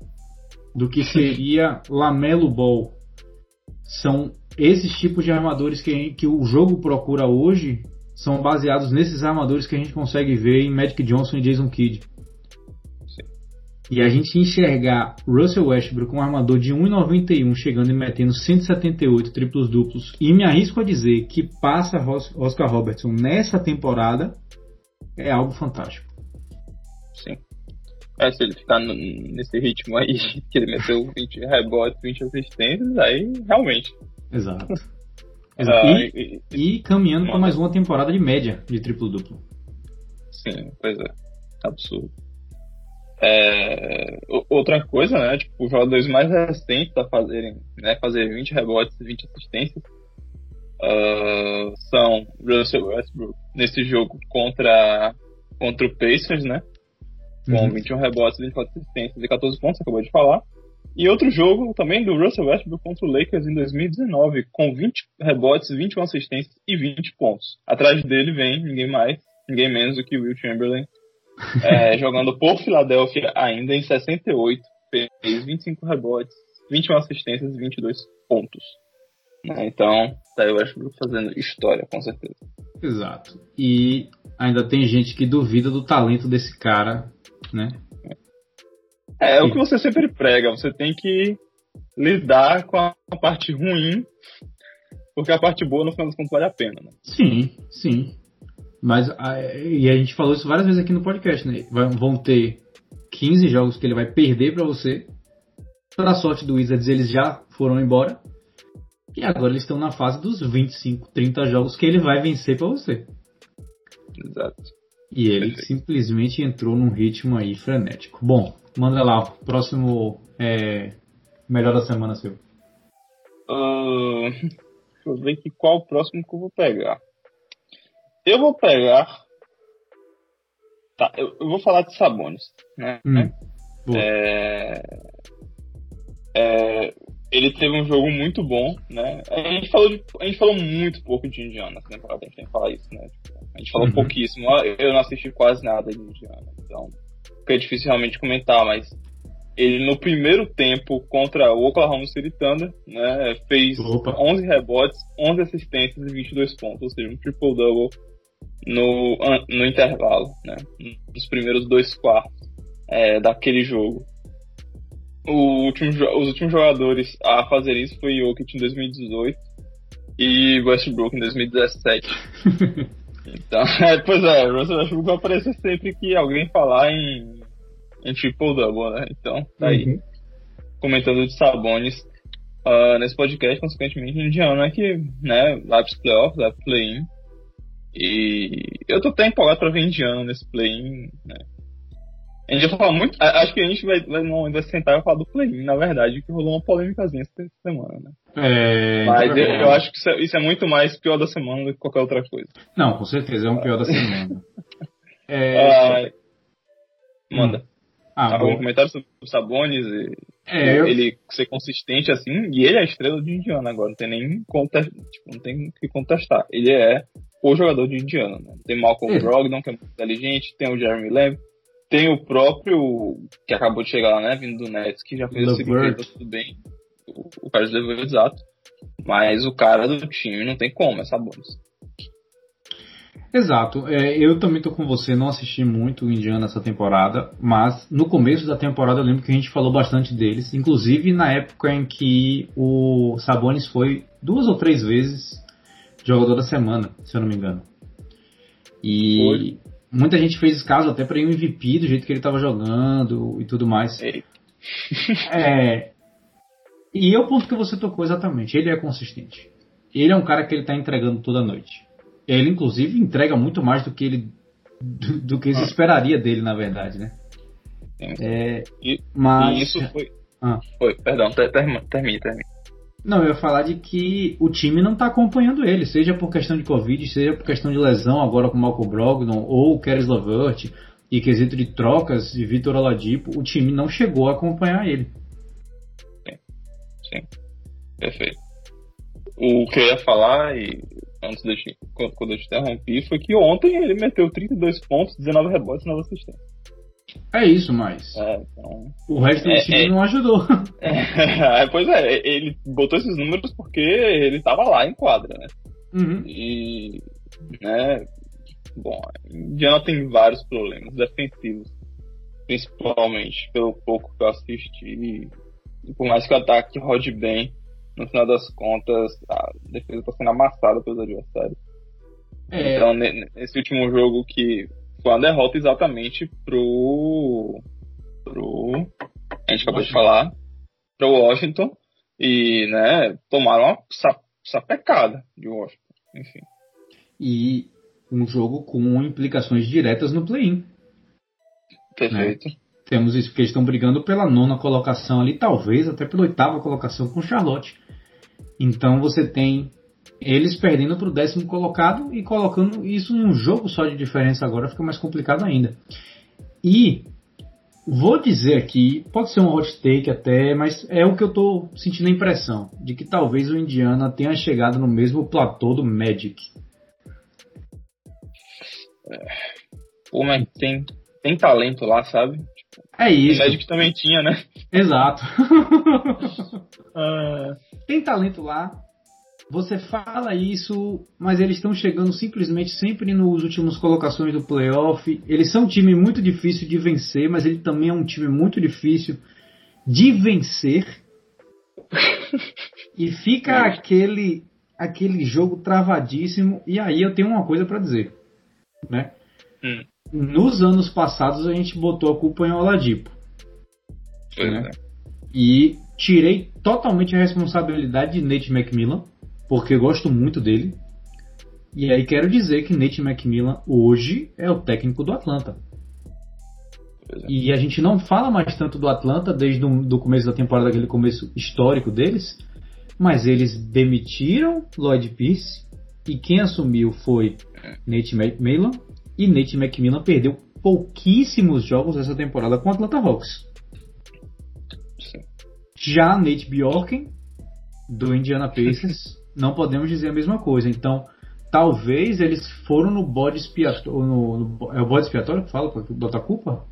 do que seria Lamelo Ball. São esses tipos de armadores que, que o jogo procura hoje são baseados nesses armadores que a gente consegue ver em Magic Johnson e Jason Kidd. E a gente enxergar Russell Westbrook, um armador de 1,91 chegando e metendo 178 triplos duplos, e me arrisco a dizer que passa Oscar Robertson nessa temporada, é algo fantástico. Sim. É, se ele ficar nesse ritmo aí, que ele meteu 20 rebotes, 20 assistências, aí realmente. Exato. Exato. Ah, e, e, e, caminhando para mais uma temporada de média de triplo-duplo. Sim, pois é. Absurdo. É, outra coisa, né? Tipo, os jogadores mais recentes a fazerem, né, fazer 20 rebotes e 20 assistências uh, são Russell Westbrook nesse jogo contra, contra o Pacers, né? Com uhum. 21 rebotes, 24 assistências e 14 pontos, acabou de falar. E outro jogo também do Russell Westbrook contra o Lakers em 2019, com 20 rebotes, 21 assistências e 20 pontos. Atrás dele vem ninguém mais, ninguém menos do que Will Chamberlain, é, jogando por Filadélfia ainda em 68, fez 25 rebotes, 21 assistências e 22 pontos. Né? Então, tá aí o Westbrook fazendo história, com certeza. Exato. E ainda tem gente que duvida do talento desse cara, né? É, é o que você sempre prega, você tem que lidar com a parte ruim, porque a parte boa no final das contas vale a pena, né? Sim, sim. Mas a, e a gente falou isso várias vezes aqui no podcast, né? vão ter 15 jogos que ele vai perder para você. Para sorte do Wizards, eles já foram embora. E agora eles estão na fase dos 25, 30 jogos que ele vai vencer para você. Exato. E ele Perfeito. simplesmente entrou num ritmo aí frenético. Bom, manda lá, próximo é, melhor da semana seu. Uh, deixa eu ver aqui qual o próximo que eu vou pegar. Eu vou pegar. Tá, eu, eu vou falar de Sabonis, né? Hum, é, é, ele teve um jogo muito bom, né? A gente falou, de, a gente falou muito pouco de Indiana nessa temporada, a gente tem que falar isso, né? A gente falou uhum. pouquíssimo. Eu não assisti quase nada de Indiana, então fica difícil realmente comentar, mas ele no primeiro tempo contra o Oklahoma City Thunder, né, fez Opa. 11 rebotes, 11 assistências e 22 pontos, ou seja, um triple-double no, no intervalo, né, nos primeiros dois quartos é, daquele jogo. Último, os últimos jogadores a fazer isso foi Jokic em 2018 e Westbrook em 2017. então, é, pois é, Russell Westbrook vai aparecer sempre que alguém falar em, em triple double, né? Então, tá aí. Uhum. Comentando de Sabonis uh, nesse podcast, consequentemente, indiano é que, né, vai pros playoffs, vai pro play-in. E eu tô até empolgado pra ver indiano nesse play-in, né? A gente vai falar muito. Acho que a gente vai, vai, não, vai sentar e falar do play na verdade, que rolou uma polêmicazinha essa semana, né? É, Mas eu, eu, acho que isso é, isso é, muito mais pior da semana do que qualquer outra coisa. Não, com certeza, é um pior da semana. é... Ah, manda. Ah, Algum comentário sobre o Sabonis? É, eu... Ele ser consistente assim, e ele é a estrela de Indiana agora, não tem nem contest... tipo, não tem que contestar. Ele é o jogador de Indiana, né? Tem Malcolm é. Brogdon, que é muito inteligente, tem o Jeremy Lamb, tem o próprio, que acabou de chegar lá, né, vindo do Nets, que já fez o segundo tudo bem. O, o levou exato. Mas o cara do time não tem como, é Sabonis. Exato. É, eu também tô com você, não assisti muito o Indiana essa temporada, mas no começo da temporada eu lembro que a gente falou bastante deles, inclusive na época em que o Sabonis foi duas ou três vezes jogador da semana, se eu não me engano. E foi muita gente fez caso até para o MVP do jeito que ele estava jogando e tudo mais. é. E é o ponto que você tocou exatamente. Ele é consistente. Ele é um cara que ele está entregando toda noite. Ele inclusive entrega muito mais do que ele do, do que se esperaria dele, na verdade, né? É, e, mas e isso foi. Ah. Foi, perdão, termina, termina. Não, eu ia falar de que o time não está acompanhando ele, seja por questão de Covid, seja por questão de lesão agora com o Malcolm Brogdon ou o Keres Lavert e quesito de trocas de Vitor Oladipo, o time não chegou a acompanhar ele. Sim, sim. perfeito. O que eu ia falar, e antes de quando eu te interrompi, foi que ontem ele meteu 32 pontos, 19 rebotes e 9 assistências. É isso, mas. É, então... O resto do é, time é, não ajudou. É, pois é, ele botou esses números porque ele estava lá em quadra, né? Uhum. E. Né, bom, Indiana tem vários problemas defensivos, principalmente pelo pouco que eu assisti. E por mais que o ataque rode bem, no final das contas, a defesa está sendo amassada pelos adversários. É. Então, nesse último jogo que foi uma derrota exatamente pro. pro. A gente acabou de falar. Pro Washington. E, né, tomaram uma sapecada de Washington. Enfim. E um jogo com implicações diretas no play-in. Perfeito. Né? Temos isso porque eles estão brigando pela nona colocação ali, talvez até pela oitava colocação com Charlotte. Então você tem eles perdendo para o décimo colocado e colocando isso num jogo só de diferença agora fica mais complicado ainda. E vou dizer aqui, pode ser um hot take até, mas é o que eu estou sentindo a impressão de que talvez o Indiana tenha chegado no mesmo platô do Magic. Pô, mas tem, tem talento lá, sabe? É isso. O Magic também tinha, né? Exato. uh... Tem talento lá, você fala isso, mas eles estão chegando simplesmente sempre nos últimos colocações do playoff. Eles são um time muito difícil de vencer, mas ele também é um time muito difícil de vencer. e fica é. aquele aquele jogo travadíssimo. E aí eu tenho uma coisa para dizer, né? Hum. Nos anos passados a gente botou a culpa em Oladipo. Né? É. E tirei totalmente a responsabilidade de Nate McMillan porque eu gosto muito dele. E aí quero dizer que Nate McMillan hoje é o técnico do Atlanta. É. E a gente não fala mais tanto do Atlanta desde o começo da temporada, aquele começo histórico deles, mas eles demitiram Lloyd Pierce e quem assumiu foi. Nate McMillan e Nate McMillan perdeu pouquíssimos jogos essa temporada com o Atlanta Hawks. Já Nate Bjorken do Indiana Pacers não podemos dizer a mesma coisa. Então, talvez eles foram no bode expiatório. No, no, é o bode expiatório que fala botar culpa?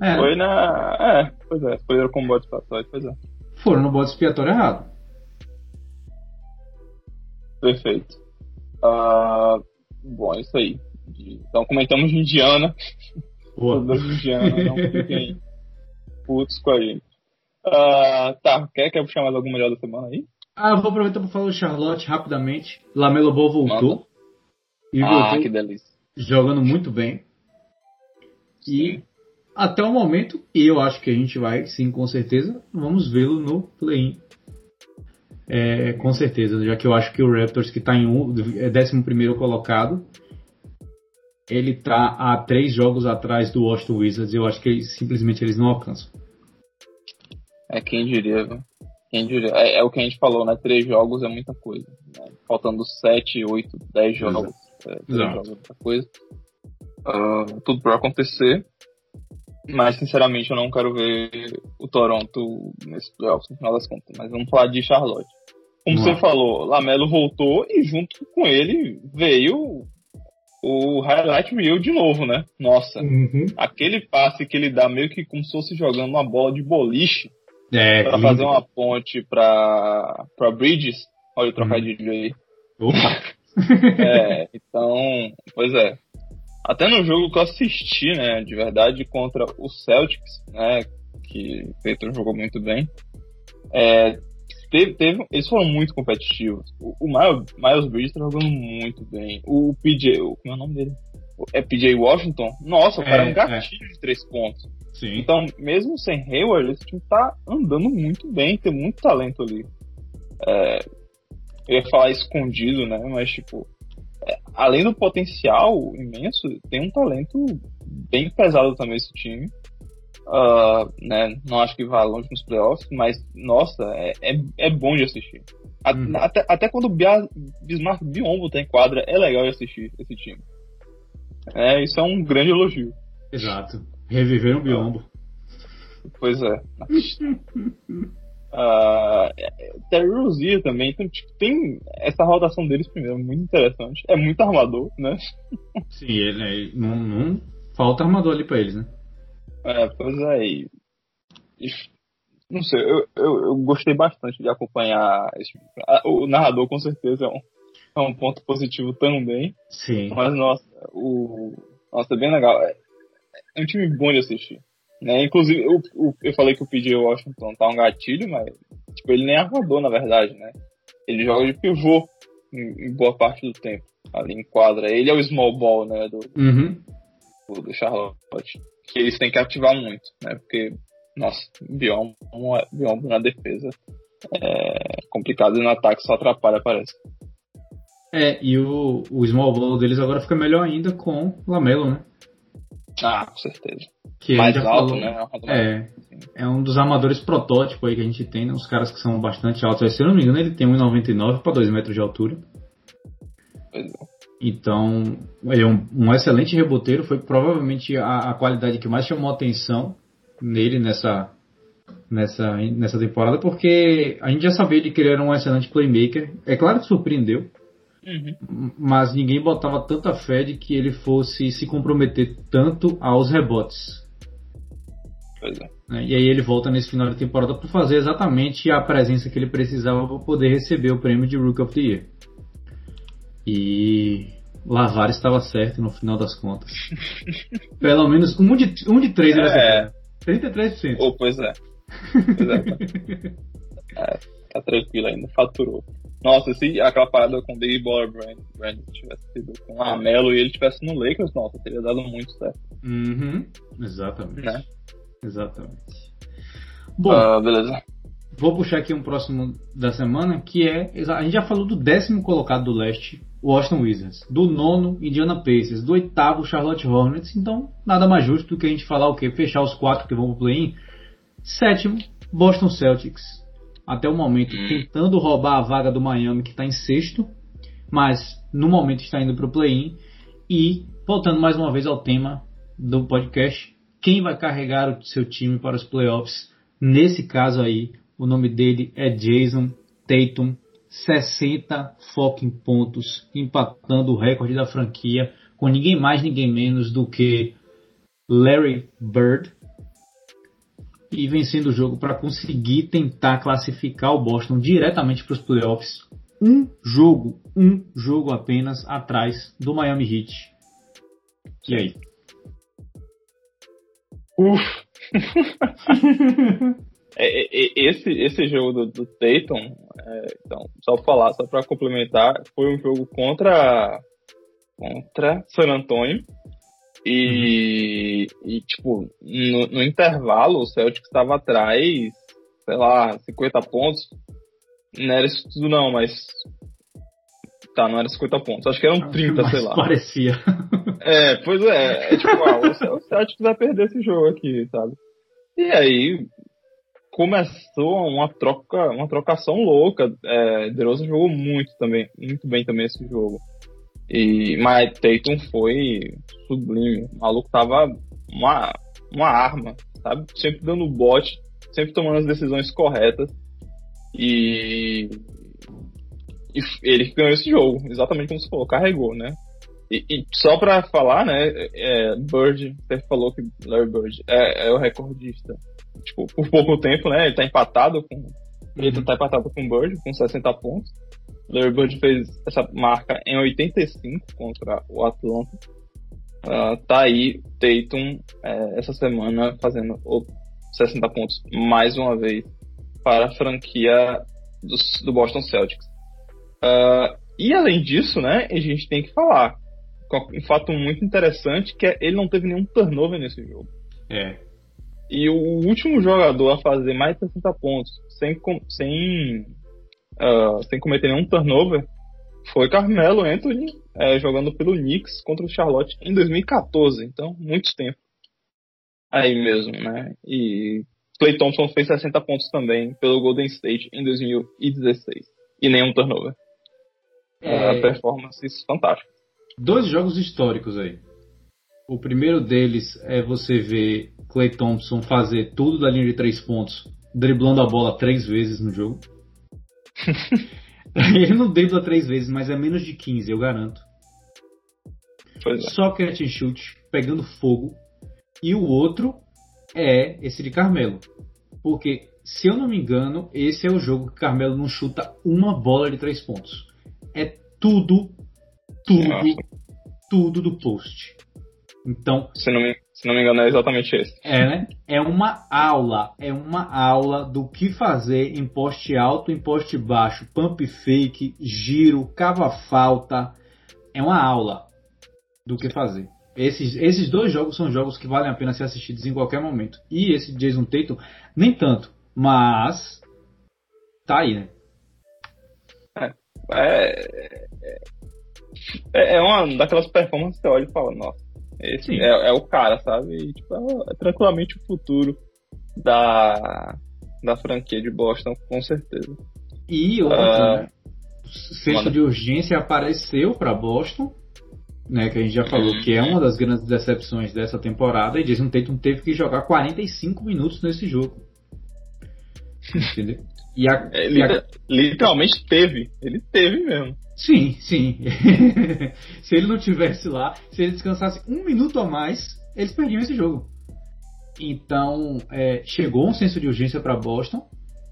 É. Foi na. É, pois é, foi com o bode expiatório, pois é. Foram no bode expiatório errado. Perfeito. Uh, bom, é isso aí. Então comentamos Indiana. Todas Indiana, não fiquem putos com a gente. Uh, tá, quer, quer puxar mais algum melhor da semana aí? Ah, vou aproveitar para falar do Charlotte rapidamente. Lamelo Ball voltou. E ah, voltou que delícia. Jogando muito bem. E até o momento, e eu acho que a gente vai, sim, com certeza, vamos vê-lo no play-in. É, com certeza, já que eu acho que o Raptors, que está em um, é 11 colocado, ele está a três jogos atrás do Washington Wizards. Eu acho que simplesmente eles não alcançam. É quem diria, viu? É, é, o que a gente falou, né? Três jogos é muita coisa. Né? Faltando sete, oito, dez jogos. É, três jogos é muita coisa. Uh, tudo para acontecer. Mas, sinceramente, eu não quero ver o Toronto nesse playoffs, no final das contas. Mas vamos falar de Charlotte. Como você falou, Lamelo voltou e junto com ele veio o highlight reel de novo, né? Nossa, uhum. aquele passe que ele dá meio que como se fosse jogando uma bola de boliche é, pra fazer uma ponte pra, pra Bridges. Olha o trocadilho aí. é, então, pois é. Até no jogo que eu assisti, né, de verdade, contra o Celtics, né, que o Peyton jogou muito bem, é, teve, teve, eles foram muito competitivos. O, o Miles, Miles Bridges tá jogando muito bem. O PJ, o, como é o nome dele? É PJ Washington? Nossa, o cara é, é um gatilho é. de três pontos. Sim. Então, mesmo sem Hayward, esse time tá andando muito bem, tem muito talento ali. É, eu ia falar escondido, né? Mas, tipo, é, além do potencial imenso, tem um talento bem pesado também esse time. Uh, né? Não acho que vá longe nos playoffs, mas, nossa, é, é, é bom de assistir. Uhum. Até, até quando o Bismarck Biombo tá em quadra, é legal de assistir esse time. É, isso é um grande elogio. Exato. Reviver um biombo. Pois é. uh, Terry Rozier também. Então, tipo, tem essa rotação deles primeiro, muito interessante. É muito armador, né? Sim, ele, ele não, não, falta armador ali pra eles, né? É, pois é. E, não sei, eu, eu, eu, gostei bastante de acompanhar esse, o narrador com certeza é um, é um ponto positivo também. Sim. Mas nossa, o nossa, é bem legal é um time bom de assistir. Né? Inclusive, eu, eu, falei que o PJ Washington tá um gatilho, mas tipo, ele nem é armador, na verdade, né? Ele joga de pivô em, em, boa parte do tempo, ali em quadra. Ele é o small ball, né, do, uhum. do, do, Charlotte. Que eles têm que ativar muito, né? Porque, nossa, Biombo, Biombo na defesa é complicado e no ataque só atrapalha, parece. É, e o, o small ball deles agora fica melhor ainda com Lamelo, né? Ah, com certeza. Que mais alto, falou, né? É, é um dos amadores protótipo aí que a gente tem, né? Os caras que são bastante altos. Se eu não me engano, ele tem 1,99 para 2 metros de altura. É. Então, ele é um, um, excelente reboteiro. Foi provavelmente a, a, qualidade que mais chamou atenção nele nessa, nessa, nessa temporada, porque a gente já sabia de que ele era um excelente playmaker. É claro que surpreendeu, Uhum. Mas ninguém botava tanta fé de que ele fosse se comprometer tanto aos rebotes. Pois é. Né? E aí ele volta nesse final de temporada para fazer exatamente a presença que ele precisava para poder receber o prêmio de Rook of the Year. E Lavar estava certo no final das contas. Pelo menos um de, um de três ele É. acertou. 33%. Oh, pois é. Pois é. É, tá tranquilo ainda, faturou. Nossa, se aquela parada com o David Baller Brand, Brand tivesse sido com o Amelo e ele tivesse no Lakers, nossa, teria dado muito certo, Uhum, exatamente. né? Exatamente. Bom, Ah, beleza. vou puxar aqui um próximo da semana, que é. A gente já falou do décimo colocado do leste, Washington Wizards. Do nono, Indiana Pacers. Do oitavo, Charlotte Hornets. Então, nada mais justo do que a gente falar o quê? Fechar os quatro que vão pro play-in. Sétimo, Boston Celtics. Até o momento, Hum. tentando roubar a vaga do Miami, que está em sexto. Mas, no momento, está indo pro play-in. E, voltando mais uma vez ao tema do podcast, quem vai carregar o seu time para os playoffs? Nesse caso aí, o nome dele é Jason Tatum, 60 fucking pontos, empatando o recorde da franquia com ninguém mais, ninguém menos do que Larry Bird. E vencendo o jogo para conseguir tentar classificar o Boston diretamente para os playoffs. Um jogo, um jogo apenas atrás do Miami Heat. E aí? Uf. É, é, é, esse, esse jogo do, do Tatum, é, então, só pra falar, só pra complementar, foi um jogo contra, contra San Antonio. E, e tipo, no, no intervalo, o Celtic estava atrás, sei lá, 50 pontos. Não era isso tudo, não, mas. Tá, não era 50 pontos. Acho que eram 30, sei lá. Parecia. É, pois é. É tipo, ah, o Cel- o Celtic vai perder esse jogo aqui, sabe? E aí começou uma troca, uma trocação louca. É, DeRozan jogou muito também, muito bem também esse jogo. E mas Tatum foi sublime. O maluco tava uma, uma arma, sabe? Sempre dando bote, sempre tomando as decisões corretas. E, e ele ganhou esse jogo, exatamente como você falou, carregou, né? E, e só pra falar, né, é, Bird, você falou que Larry Bird é, é o recordista. Tipo, por pouco tempo, né, ele tá empatado com... Ele tá empatado com o Bird, com 60 pontos. Larry Bird fez essa marca em 85 contra o Atlanta. Ah, tá aí Tatum é, essa semana fazendo o 60 pontos mais uma vez para a franquia dos- do Boston Celtics. Ah, e além disso, né, a gente tem que falar um fato muito interessante que é ele não teve nenhum turnover nesse jogo. É. E o último jogador a fazer mais de 60 pontos sem, sem, ah, sem cometer nenhum turnover foi Carmelo Anthony eh, jogando pelo Knicks contra o Charlotte em 2014. Então, muito tempo. Aí mesmo, né? E Clay Thompson fez 60 pontos também pelo Golden State em 2016. E nenhum turnover. É. Ah, performances fantásticas. Dois jogos históricos aí. O primeiro deles é você ver Clay Thompson fazer tudo da linha de três pontos, driblando a bola três vezes no jogo. Ele não dribla três vezes, mas é menos de 15, eu garanto. Pois é. Só catch and shoot, pegando fogo. E o outro é esse de Carmelo. Porque, se eu não me engano, esse é o jogo que Carmelo não chuta uma bola de três pontos. É tudo, tudo, Nossa. tudo do post. Então, Se não, me, se não me engano, é exatamente esse. é, né? É uma aula, é uma aula do que fazer em poste alto, em poste baixo, pump fake, giro, cava falta. É uma aula do que fazer. Esses, esses dois jogos são jogos que valem a pena ser assistidos em qualquer momento. E esse Jason Tatum, nem tanto, mas tá aí, né? É, é, é uma daquelas performances que você olha e fala, nossa, esse é, é o cara, sabe? E, tipo, é, é tranquilamente o futuro da, da franquia de Boston, com certeza. E outro, Ah, né? O Sexto manda. de urgência apareceu para Boston, né? Que a gente já falou que é uma das grandes decepções dessa temporada. E Jason Tatum teve que jogar 45 minutos nesse jogo. Entendeu? E a, É, e a- liter- literalmente teve, ele teve mesmo. Sim, sim. se ele não tivesse lá, se ele descansasse um minuto a mais, eles perdiam esse jogo. Então, é, chegou um senso de urgência para Boston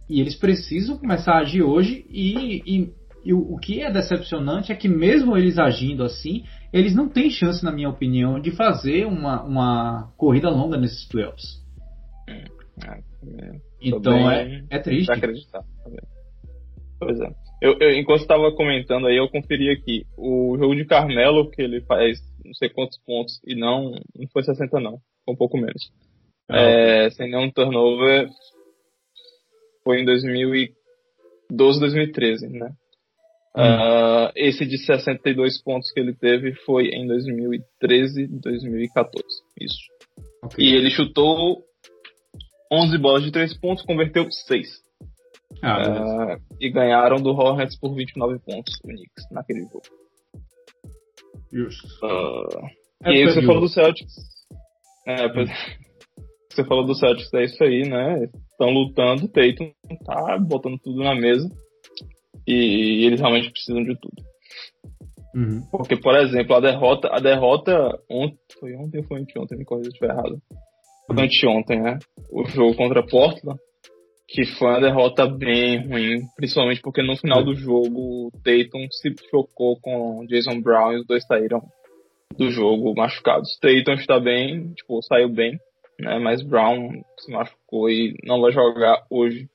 e eles precisam começar a agir hoje. E, e, e o, o, que é decepcionante é que, mesmo eles agindo assim, eles não têm chance, na minha opinião, de fazer uma, uma corrida longa nesses playoffs. É, então é, é triste. Acreditar, pois é. Eu, eu, enquanto estava comentando aí, eu conferi aqui. O jogo de Carmelo, que ele faz não sei quantos pontos, e não, não foi 60 não, foi um pouco menos. Ah, é, sem nenhum turnover, foi em 2012, 2013, né? Hum. Uh, esse de 62 pontos que ele teve foi em 2013, 2014. Isso. Okay. E ele chutou 11 bolas de 3 pontos, converteu 6. Ah, uh, e ganharam do Hornets por 29 pontos, o Knicks, naquele jogo. Justo. Uh, é e aí você falou do Celtics. É, pois, você falou do Celtics, é isso aí, né? Estão lutando, o Tatum tá botando tudo na mesa. E, e eles realmente precisam de tudo. Uhum. Porque, por exemplo, a derrota, a derrota ontem, foi ontem ou foi anteontem, me corrija se estiver errado. Foi uhum. anteontem, né? O jogo contra Portland, que foi uma derrota bem ruim, principalmente porque no final do jogo o Tatum se chocou com Jason Brown e os dois saíram do jogo machucados. Tatum está bem, tipo, saiu bem, né? Mas Brown se machucou e não vai jogar hoje,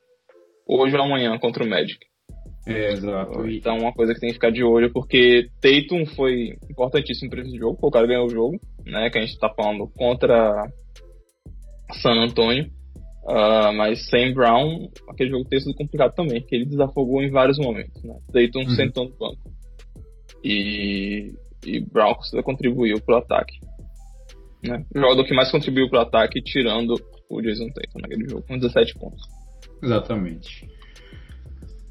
hoje ou amanhã contra o Magic. É, exato. Então, uma coisa que tem que ficar de olho, porque Tatum foi importantíssimo para esse jogo, o cara ganhou o jogo, né? Que a gente tá falando contra San Antonio. Uh, mas sem Brown, aquele jogo tem sido complicado também, que ele desafogou em vários momentos, né? Tatum uhum. sentou no banco. E, e Brown contribuiu pro ataque. Né? O jogador que mais contribuiu pro ataque, tirando o Jason Tatum naquele jogo, com 17 pontos. Exatamente.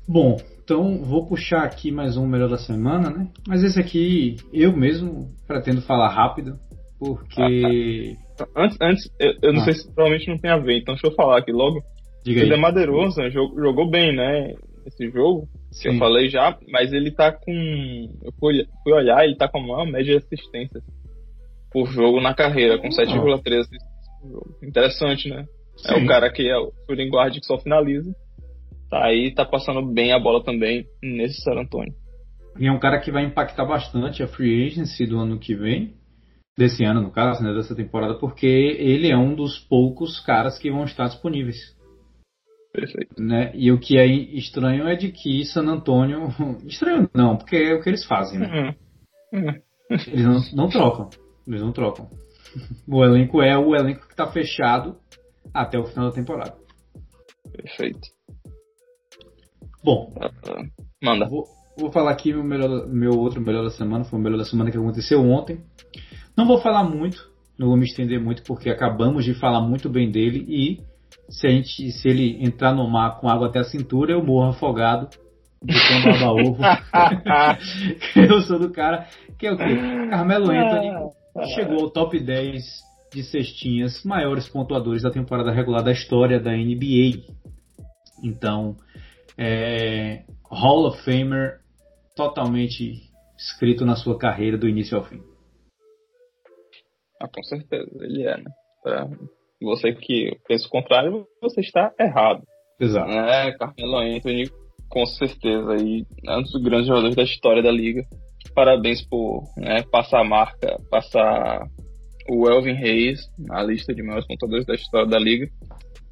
Bom, então vou puxar aqui mais um melhor da semana, né? Mas esse aqui eu mesmo pretendo falar rápido, porque. Ah, tá. Antes, antes eu, eu não ah. sei se provavelmente não tem a ver, então deixa eu falar aqui logo. Diga é Madeiroso, jogou, jogou bem, né? Esse jogo, Sim. que eu falei já, mas ele tá com. Eu fui, fui olhar, ele tá com a maior média de assistências por jogo na carreira, com 7,3 assistências por jogo. Interessante, né? Sim. É o cara que é o shooting guard que só finaliza. Tá aí, tá passando bem a bola também nesse San Antonio. E é um cara que vai impactar bastante a free agency do ano que vem, desse ano no caso, né, dessa temporada, porque ele é um dos poucos caras que vão estar disponíveis. Perfeito. Né? E o que é estranho é de que San Antonio. Estranho não, porque é o que eles fazem, né? Uhum. Uhum. Eles não, não trocam. Eles não trocam. O elenco é o elenco que está fechado até o final da temporada. Perfeito. Bom, uh, manda. Vou, vou, falar aqui meu, melhor, meu outro melhor da semana, foi o melhor da semana que aconteceu ontem. Não vou falar muito, não vou me estender muito, porque acabamos de falar muito bem dele e se, a gente, se ele entrar no mar com água até a cintura, eu morro afogado botão baba ovo. eu sou do cara que é o quê? Carmelo Anthony chegou ao top 10 de cestinhas maiores pontuadores da temporada regular da história da NBA. Então, é, Hall of Famer totalmente escrito na sua carreira do início ao fim. Ah, com certeza, ele é, né? Pra você que pensa o contrário, você está errado. Exato. É, Carmelo Anthony, com certeza, aí, é um dos grandes jogadores da história da liga. Parabéns por né, passar a marca, passar o Elvin Reis na lista de maiores pontuadores da história da liga.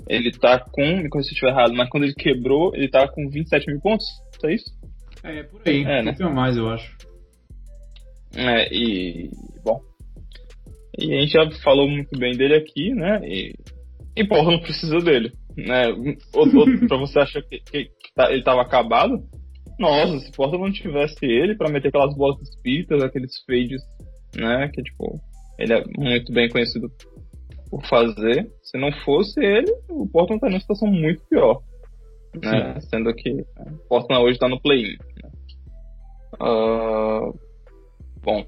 Ele tá com, me corrija se eu estiver errado, mas quando ele quebrou, ele tá com 27 mil pontos, é isso? É, por aí, é, né? um mais, eu acho. É, e, bom, e a gente já falou muito bem dele aqui, né, e, e porra, não precisa dele, né, outro, outro, pra você achar que, que, que tá, ele tava acabado, nossa, se Porta não tivesse ele para meter aquelas bolas espíritas, aqueles fades, né, que tipo, ele é muito bem conhecido por fazer. Se não fosse ele, o Portland estaria numa situação muito pior. Né? Sendo que o Portland hoje está no play-in. Né? Uh, bom.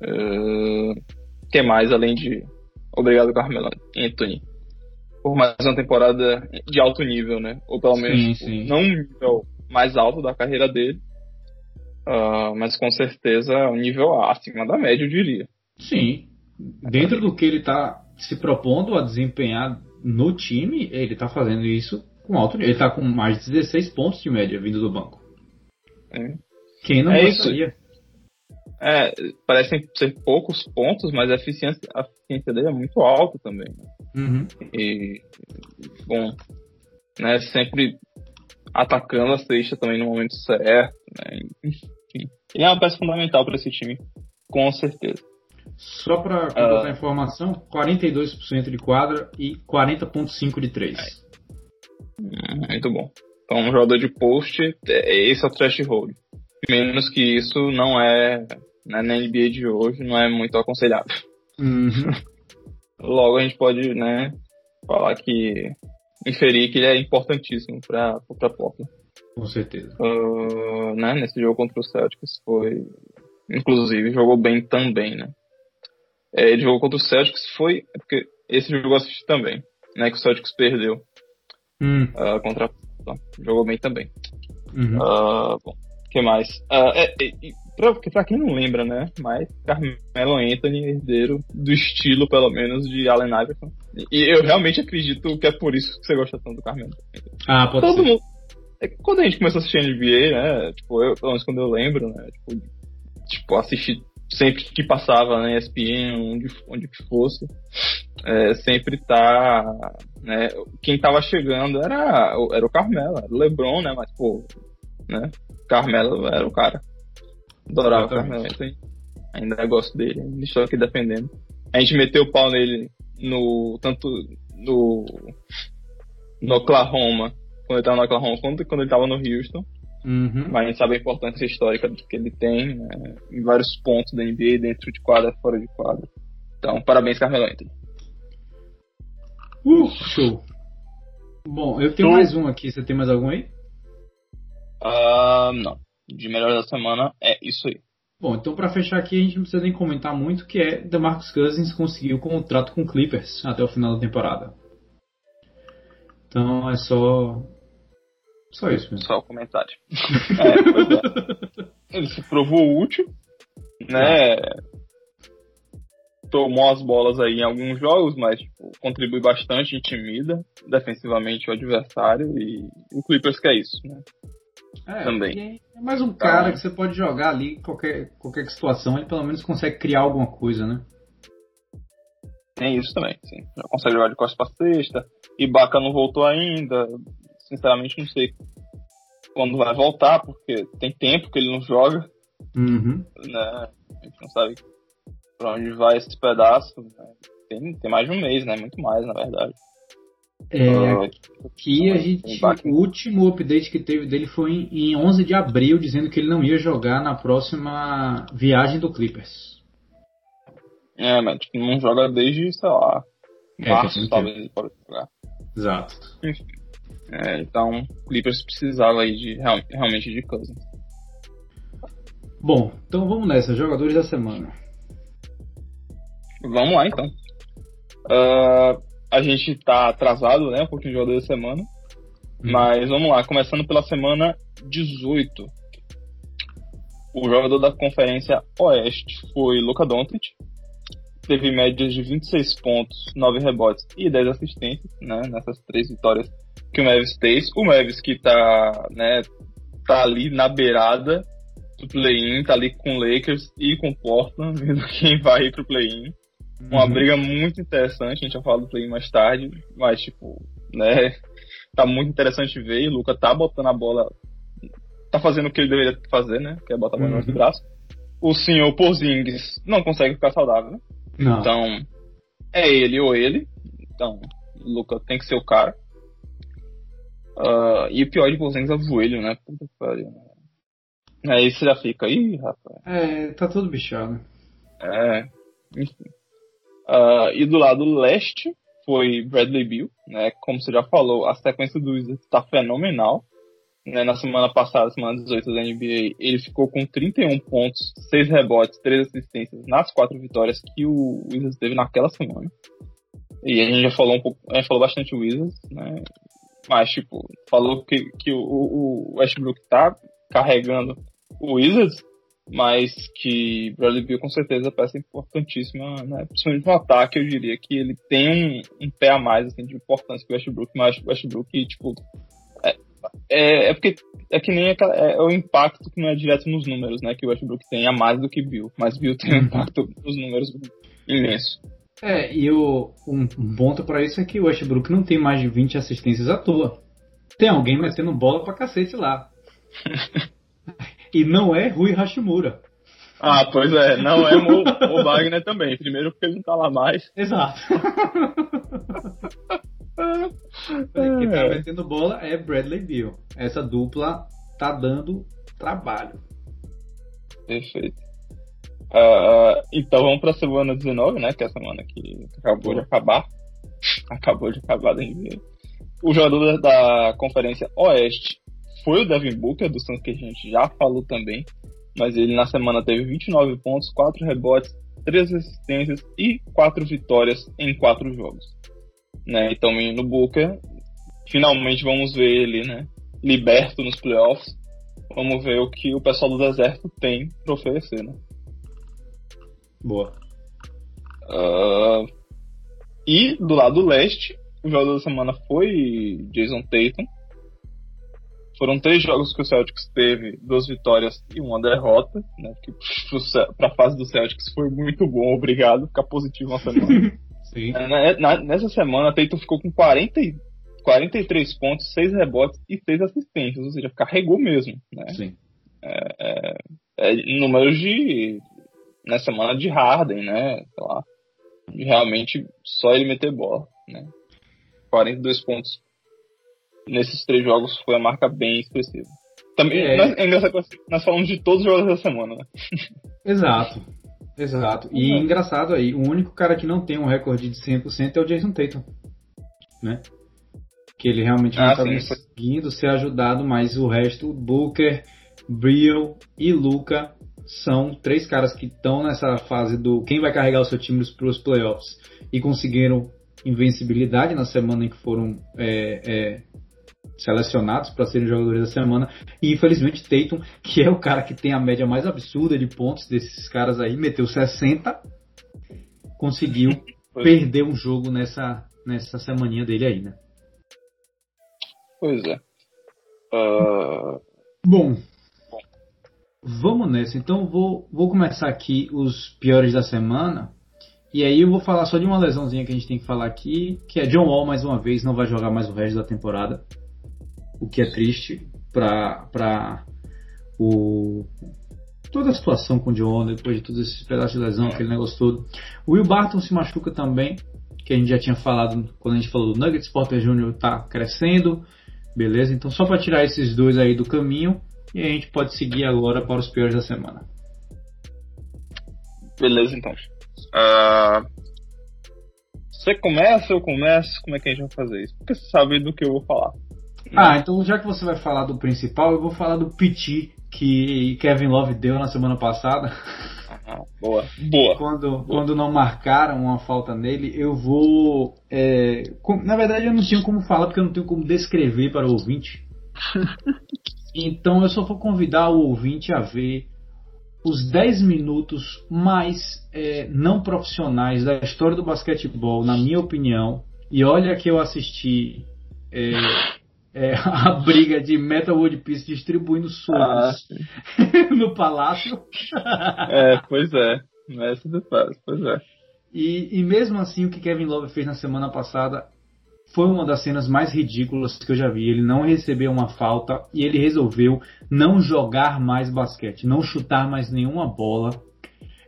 O uh, que mais além de. Obrigado, Carmelo Anthony. Por mais uma temporada de alto nível, né? Ou pelo menos sim, sim. não um nível mais alto da carreira dele. Uh, mas com certeza um nível acima da média, eu diria. Sim. Dentro do que ele está se propondo a desempenhar no time, ele tá fazendo isso com alto nível. Ele tá com mais de 16 pontos de média vindo do banco. É. Quem não É gostaria? É, parecem ser poucos pontos, mas a eficiência, a eficiência dele é muito alta também. né? Uhum. E, bom, né, sempre atacando a cesta também no momento certo, né? Enfim, ele é uma peça fundamental para esse time, com certeza. Só pra completar a informação, 42% de quadra e 40.5 de 3. Hum, Muito bom. Então, um jogador de post, é- esse é o threshold. Menos que isso não é, né, na NBA de hoje, não é muito aconselhável. Uhum. Logo a gente pode, né, falar que inferir que ele é importantíssimo para para Portland. Com certeza. Ah, né, nesse jogo contra o Celtics foi, inclusive, jogou bem também, né? É, ele jogou contra o Celtics foi é porque esse jogo eu assisti também, né, que o Celtics perdeu Hum, ah, contra a jogou bem também. uhum. Ah, bom, que mais? Ah, é, é, pra, pra quem não lembra, né? Mas Carmelo Anthony, herdeiro do estilo, pelo menos, de Allen Iverson. E eu realmente acredito que é por isso que você gosta tanto do Carmelo. Ah, pode Todo ser. mundo. É quando a gente começou a assistir NBA, né? Tipo, eu, pelo menos quando eu lembro, né? Tipo, tipo assistir sempre que passava na ESPN, onde, onde que fosse, é, sempre tá, né, quem tava chegando era, era o Carmelo, era o LeBron, né, mas, pô, né, Carmelo era o cara. Adorava o Carmelo. Ainda gosto dele, ainda estou aqui defendendo. A gente meteu o pau nele no, tanto no, no Oklahoma, quando ele tava no Oklahoma, quanto quando ele tava no Houston. Uhum. Mas a gente sabe a importância histórica do que ele tem né, em vários pontos da NBA, dentro de quadra, fora de quadra. Então, parabéns, Carmelo Anthony. Uh, show. Bom, eu tenho Tu- mais um aqui. Você tem mais algum aí? Ah, não. De melhor da semana é isso aí. Bom, então pra fechar aqui a gente não precisa nem comentar muito que é DeMarcus Cousins conseguiu o contrato com o Clippers até o final da temporada. Então é só só isso mesmo. Só o comentário. é, é. Ele se provou útil, né? Tomou as bolas aí em alguns jogos, mas tipo, contribui bastante, intimida defensivamente o adversário e o Clippers quer isso, né? É, Também. É mais um cara Então- que você pode jogar ali em qualquer qualquer situação, ele pelo menos consegue criar alguma coisa, né? Tem isso também, sim. Já consegue jogar de costas pra sexta. Ibaka não voltou ainda. Sinceramente, não sei quando vai voltar, porque tem tempo que ele não joga, Uhum. né? A gente não sabe pra onde vai esse pedaço. né? Tem, tem mais de um mês, né? Muito mais, na verdade. É, Ah, aqui a gente, Ibaka. o último update que teve dele foi em, em 11 de abril, dizendo que ele não ia jogar na próxima viagem do Clippers. É, mas tipo, não joga desde, sei lá, É, março, tem talvez ele pode jogar. Exato. É, então, o Clippers precisava aí de, real- realmente de Cousins. Bom, então vamos nessa, jogadores da semana. Vamos lá, então. Ah, a gente tá atrasado, né? Um pouquinho de jogador da semana. Mas vamos lá, começando pela semana 18. O jogador da Conferência Oeste foi Luka Doncic. Teve médias de 26 pontos, 9 rebotes e 10 assistências, né? Nessas três vitórias que o Mavis fez. O Mavis que tá, né? Tá ali na beirada do play-in, tá ali com o Lakers e com o Portland, vendo quem vai ir pro play-in. Uma Uhum. briga muito interessante, a gente vai falar do play mais tarde, mas tipo, né, tá muito interessante ver, e o Luca tá botando a bola, tá fazendo o que ele deveria fazer, né, que é botar a bola Uhum. no braço. O senhor Porzingis não consegue ficar saudável, né? Não. então é ele ou ele, então o Luca tem que ser o cara. Ah, e o pior de Porzingis é o joelho, né, puta que pariu. né. Aí você já fica, ih, rapaz. É, tá tudo bichado. É, enfim. Ah, e do lado leste foi Bradley Bill, né? Como você já falou, a sequência do Wizards está fenomenal. Né, na semana passada, semana 18 da NBA, ele ficou com 31 pontos, 6 rebotes, 3 assistências nas quatro vitórias que o Wizards teve naquela semana. E a gente já falou um pouco, a gente falou bastante Wizards, né? Mas, tipo, falou que, que o, o Westbrook tá carregando o Wizards, mas que Bradley Beal com certeza é peça importantíssima, né? principalmente no ataque, eu diria que ele tem um, um pé a mais assim, de importância que o Westbrook, mas o Westbrook, tipo, é, é, é, porque é que nem aquela, é, é, o impacto que não é direto nos números, né, que o Westbrook tem a mais do que Bill, mas Bill tem um uhum. impacto nos números imenso. É, e o, um ponto para isso é que o Westbrook não tem mais de 20 assistências à toa. Tem alguém metendo bola pra cacete lá. E não é Rui Hashimura. Ah, pois é, não é o, o Wagner também. Primeiro porque ele não tá lá mais. Exato. Quem tá metendo bola é Bradley Beal. Essa dupla tá dando trabalho. Perfeito. Uh, então vamos pra semana 19, né? Que é a semana que acabou de acabar. Acabou de acabar da NBA. O jogador da Conferência Oeste foi o Devin Booker, do Santos que a gente já falou também, mas ele na semana teve 29 pontos, 4 rebotes, 3 assistências e 4 vitórias em 4 jogos. Né? Então, menino Booker, finalmente vamos ver ele né, liberto nos playoffs. Vamos ver o que o pessoal do deserto tem para oferecer. Né? Boa. Uh, e do lado leste, o jogador da semana foi Jason Tatum, foram três jogos que o Celtics teve, duas vitórias e uma derrota, né? Que para a fase do Celtics foi muito bom, obrigado, ficar positivo na semana. Sim. É, na, nessa semana, Tatum ficou com 40, 43 pontos, 6 rebotes e 6 assistências, ou seja, carregou mesmo, né? Sim. É, é, é números de na semana de Harden, né? Sei lá, de realmente só ele meter bola, né? 42 pontos nesses três jogos foi a marca bem expressiva. Também, é, nós, é engraçado que nós falamos de todos os jogos da semana, né? Exato. Exato. E engraçado aí, o único cara que não tem um recorde de 100% é o Jason Tatum. Né? Que ele realmente não está ah, conseguindo ser ajudado, mas o resto, Booker, Briel e Luca são três caras que estão nessa fase do quem vai carregar o seu time para os playoffs e conseguiram invencibilidade na semana em que foram é, é, selecionados para serem jogadores da semana. E infelizmente Tatum, que é o cara que tem a média mais absurda de pontos desses caras aí, meteu 60, conseguiu perder um jogo nessa, nessa semaninha dele aí, né? Pois é. Uh... Bom, vamos nessa. Então vou, vou começar aqui os piores da semana. E aí eu vou falar só de uma lesãozinha que a gente tem que falar aqui, que é John Wall mais uma vez, não vai jogar mais o resto da temporada o que é triste para o toda a situação com o John, depois de todos esses pedaços de lesão, aquele negócio todo. O Will Barton se machuca também, que a gente já tinha falado quando a gente falou do Nuggets, Porter Jr. está crescendo, beleza? Então só para tirar esses dois aí do caminho e a gente pode seguir agora para os piores da semana. Beleza, então. Uh, você começa, eu começo? Como é que a gente vai fazer isso? Porque você sabe do que eu vou falar. Ah, então já que você vai falar do principal, eu vou falar do Piti que Kevin Love deu na semana passada. Ah, boa, boa. Quando, boa. quando não marcaram uma falta nele, eu vou. É, com, na verdade, eu não tenho como falar porque eu não tenho como descrever para o ouvinte. então eu só vou convidar o ouvinte a ver os 10 minutos mais é, não profissionais da história do basquetebol, na minha opinião. E olha que eu assisti é, é, a briga de Metal World Peace distribuindo socos ah, no palácio. é, pois é. Mestre do palácio, pois é. E, e mesmo assim, o que Kevin Love fez na semana passada foi uma das cenas mais ridículas que eu já vi. Ele não recebeu uma falta e ele resolveu não jogar mais basquete, não chutar mais nenhuma bola.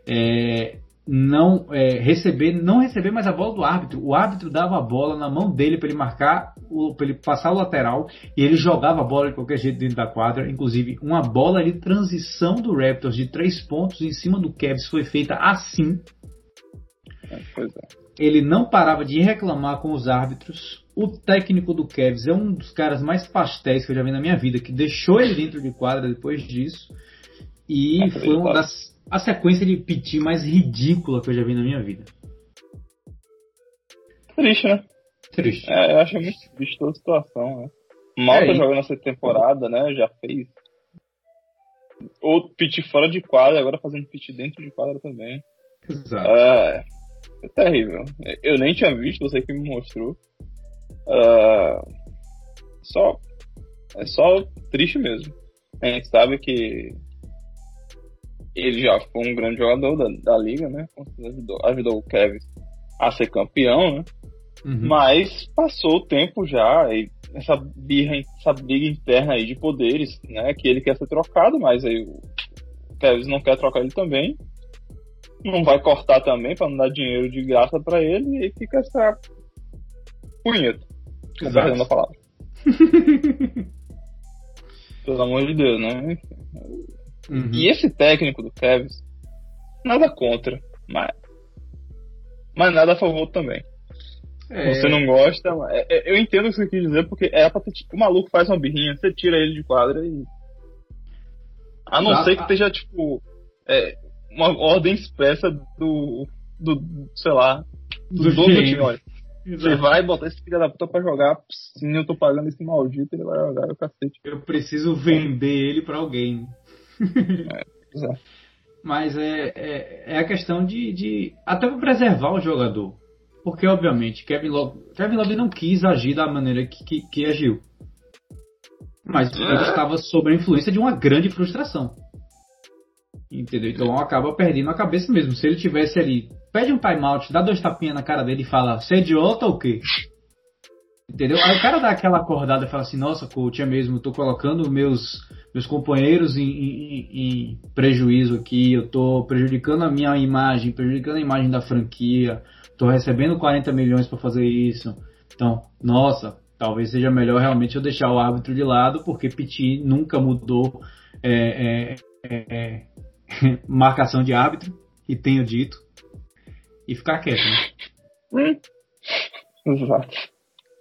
É, não é, receber não receber mais a bola do árbitro. O árbitro dava a bola na mão dele para ele marcar, para ele passar o lateral e ele jogava a bola de qualquer jeito dentro da quadra. Inclusive, uma bola de transição do Raptors de três pontos em cima do Cavs foi feita assim. É, é. Ele não parava de reclamar com os árbitros. O técnico do Cavs é um dos caras mais pastéis que eu já vi na minha vida, que deixou ele dentro de quadra depois disso. E foi uma das a sequência de piti mais ridícula que eu já vi na minha vida. Triste, né? Triste. É, eu acho muito triste toda a situação, né? Malta é, jogando essa temporada, né? Já fez Ou pit fora de quadra, agora fazendo pit dentro de quadra também. Exato. É, é terrível. Eu nem tinha visto, você que me mostrou. É, só. É só triste mesmo. A gente sabe que ele já foi um grande jogador da, da liga, né? Ajudou, ajudou o Kevin a ser campeão, né? Uhum. Mas passou o tempo já e essa birra, essa briga interna aí de poderes, né? Que ele quer ser trocado, mas aí o Kevin não quer trocar ele também. Não vai cortar também para não dar dinheiro de graça para ele e fica essa punheta. Perdendo a palavra. Pelo amor de Deus, né? Uhum. E esse técnico do Kevin, nada contra, mas, mas nada a favor também. É... Você não gosta, é, é, eu entendo o que você quis dizer, porque é pra ter, tipo, o maluco faz uma birrinha, você tira ele de quadra e. A não ser que esteja, tipo, é, uma ordem expressa do. do sei lá, do, do dono do time, olha. Você vai botar esse filho da puta pra jogar, sim, eu tô pagando esse maldito, ele vai jogar, o cacete. Eu preciso vender ele pra alguém. É, Mas é, é, é, a questão de, de. Até para preservar o jogador. Porque, obviamente, Kevin Love, Kevin Love não quis agir da maneira que, que, que agiu. Mas ele é. estava sob a influência de uma grande frustração. Entendeu? Então acaba perdendo a cabeça mesmo. Se ele tivesse ali, pede um timeout, dá dois tapinhas na cara dele e fala: Você é idiota ou o quê? Entendeu? Aí o cara dá aquela acordada e fala assim: Nossa, coach, é mesmo, tô colocando meus meus companheiros em, em, em, prejuízo aqui, eu estou prejudicando a minha imagem, prejudicando a imagem da franquia, estou recebendo 40 milhões para fazer isso. Então, nossa, talvez seja melhor realmente eu deixar o árbitro de lado, porque Piti nunca mudou é, é, é, é marcação de árbitro, e tenho dito, e ficar quieto. Né? Exato.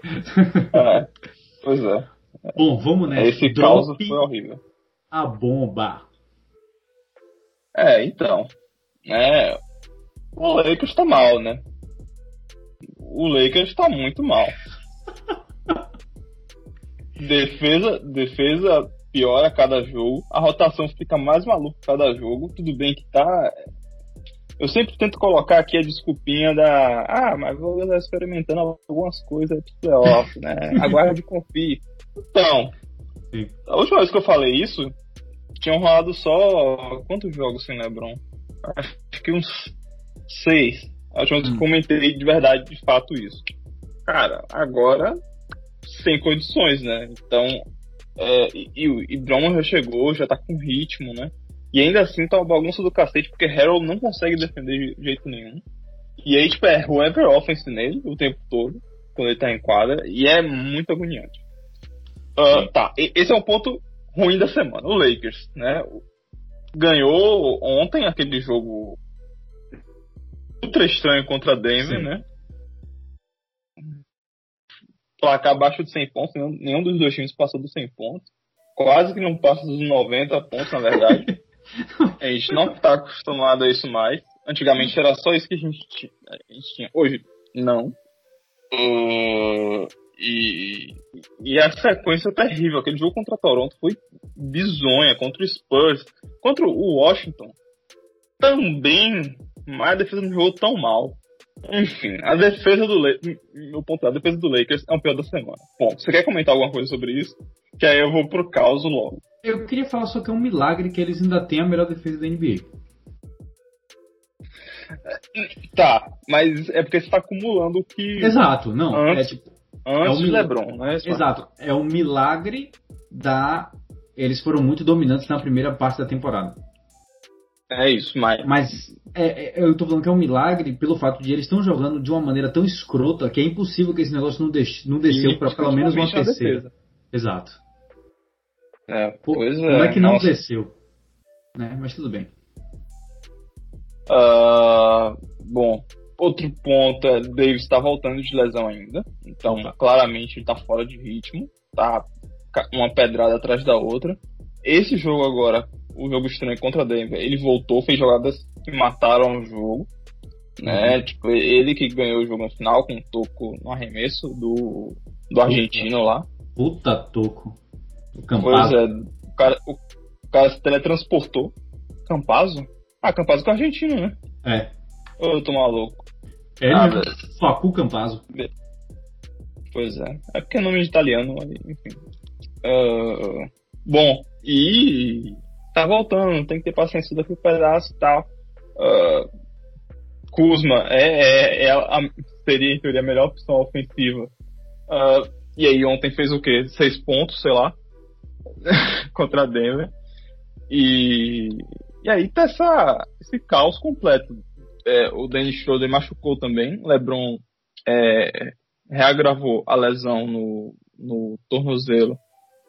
é, pois é. Bom, vamos nessa. Esse caos foi horrível. A bomba. É, então. É, o Lakers tá mal, né? O Lakers tá muito mal. defesa, defesa piora a cada jogo. A rotação fica mais maluca a cada jogo. Tudo bem que tá. Eu sempre tento colocar aqui a desculpinha da. Ah, mas vou estar experimentando algumas coisas pro playoff, né? Aguarde e confie. Então, a última vez que eu falei isso, tinham rolado só. Quantos jogos sem LeBron? Acho que uns seis. A última vez que eu hum. comentei de verdade, de fato, isso. Cara, agora sem condições, né? Então, é, e, e Drummond já chegou, já tá com ritmo, né? E ainda assim tá uma bagunça do cacete, porque Harold não consegue defender de jeito nenhum. E aí, tipo, é whoever offense nele o tempo todo, quando ele tá em quadra, e é muito agoniante. Uh, tá, esse é um ponto ruim da semana. O Lakers, né? Ganhou ontem aquele jogo ultra estranho contra Denver, Sim. né? Placar abaixo de 100 pontos, nenhum, nenhum dos dois times passou dos 100 pontos. Quase que não passa dos 90 pontos, na verdade. a gente não está acostumado a isso mais. Antigamente era só isso que a gente, a gente tinha. Hoje, não. Uh, e, e a sequência é terrível. Aquele jogo contra Toronto foi bizonha. Contra o Spurs. Contra o Washington. Também. Mas a defesa não jogou tão mal. Enfim, a defesa do Lakers. Meu ponto é, a defesa do Lakers é o pior da semana. Bom, você quer comentar alguma coisa sobre isso? Que aí eu vou pro caos logo. Eu queria falar só que é um milagre que eles ainda têm a melhor defesa da NBA. Tá, mas é porque você tá acumulando o que. Exato, não. Antes, é tipo, Antes é um LeBron, né? Exato. É um milagre da. Eles foram muito dominantes na primeira parte da temporada. É isso, mas. Mas é, é, eu tô falando que é um milagre pelo fato de eles estão jogando de uma maneira tão escrota que é impossível que esse negócio não, deix, não desceu para pelo menos uma terceira. Exato. É, pois Como é, é que não nossa. desceu? Né? Mas tudo bem. Uh, bom, Outro ponto é Davis está voltando de lesão ainda, então tá. claramente ele está fora de ritmo, tá uma pedrada atrás da outra. Esse jogo agora, o jogo estranho contra Denver, ele voltou, fez jogadas que mataram o jogo, né? Uhum. Tipo, ele que ganhou o jogo no final com um toco no arremesso do, do argentino lá. Puta toco. Pois é, o cara, o cara se teletransportou. Campazzo? Ah, Campazzo com argentino, né? É. Eu tô maluco? É, Ah, né? Facu Campazzo. Pois é. É porque é nome de italiano, enfim. Ah, bom, e tá voltando, tem que ter paciência daqui pedaço e tal. Ah, Kuzma é, é, é a, seria, em teoria, a melhor opção ofensiva. Ah, e aí ontem fez o quê? Seis pontos, sei lá, contra a Denver. E, e aí tá essa, esse caos completo. É, o Dennis Schroeder machucou também. LeBron é, reagravou a lesão no, no tornozelo.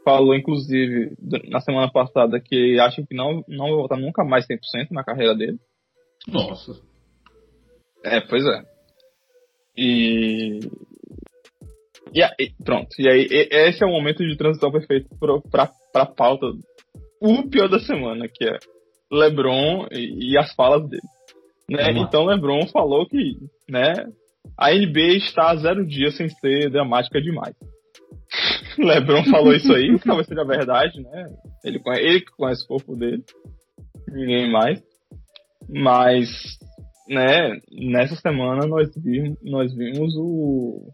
Falou, inclusive, na semana passada que acha que não, não vai voltar nunca mais 100% na carreira dele. Nossa. É, pois é. E. E aí, pronto. E aí, esse é o momento de transição perfeito pra, pra pauta. O pior da semana, que é LeBron e, e as falas dele. Né? Então, LeBron falou que né, a NBA está a zero dias sem ser dramática demais. LeBron falou isso aí, que talvez seja verdade, né? Ele, ele que conhece o corpo dele, ninguém mais. Mas, né, nessa semana nós vimos, nós vimos o,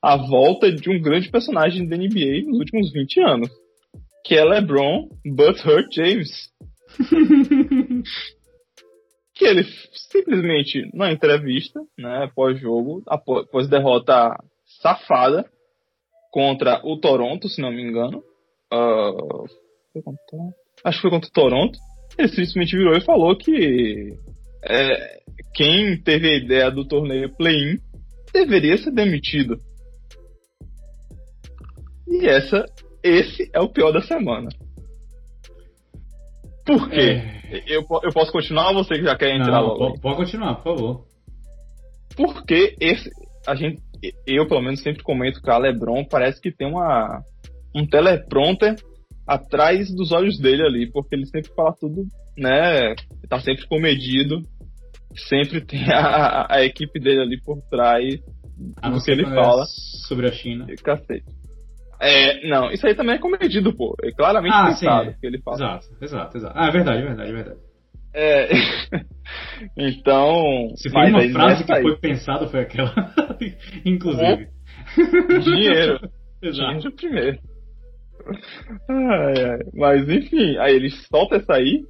a volta de um grande personagem da NBA nos últimos 20 anos, que é LeBron Butthurt James. que ele simplesmente, na entrevista, né, pós-jogo, após derrota safada contra o Toronto, se não me engano, Toronto? acho que foi contra o Toronto, ele simplesmente virou e falou que é, quem teve a ideia do torneio play-in deveria ser demitido. E essa, esse é o pior da semana. Por quê? É. Eu, eu posso continuar ou você que já quer entrar Não, logo? pode, continuar, por favor. Porque esse, a gente, eu pelo menos sempre comento que a LeBron parece que tem uma um teleprompter atrás dos olhos dele ali, porque ele sempre fala tudo, né? Tá sempre comedido, sempre tem a, a, equipe dele ali por trás A do que ele é fala. sobre a China. E Cacete. É, não, isso aí também é comedido, pô. É claramente Ah, pensado sim, é. o que ele fala. Exato, exato, exato. Ah, é verdade, é verdade, é verdade. É. então. Se foi uma aí frase que aí, foi pensada, foi aquela. Inclusive. Dinheiro. Exato. Dinheiro primeiro. Ai, ai. Mas enfim, aí ele solta essa aí.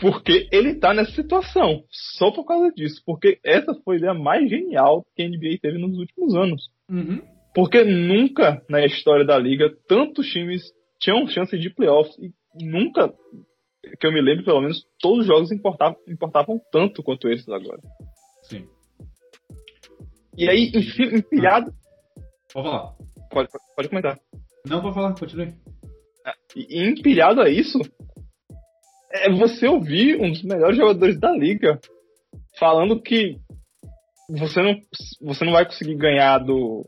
Porque ele tá nessa situação. Só por causa disso. Porque essa foi a ideia mais genial que a NBA teve nos últimos anos. Uhum. Porque nunca na história da liga tantos times tinham chance de playoffs e nunca, que eu me lembro pelo menos, todos os jogos importavam, importavam tanto quanto esses agora. Sim. E aí, empilhado. Pode falar. Pode, pode comentar. Não, pode falar, continue. E e empilhado a isso, é você ouvir um dos melhores jogadores da liga falando que você não, você não vai conseguir ganhar do,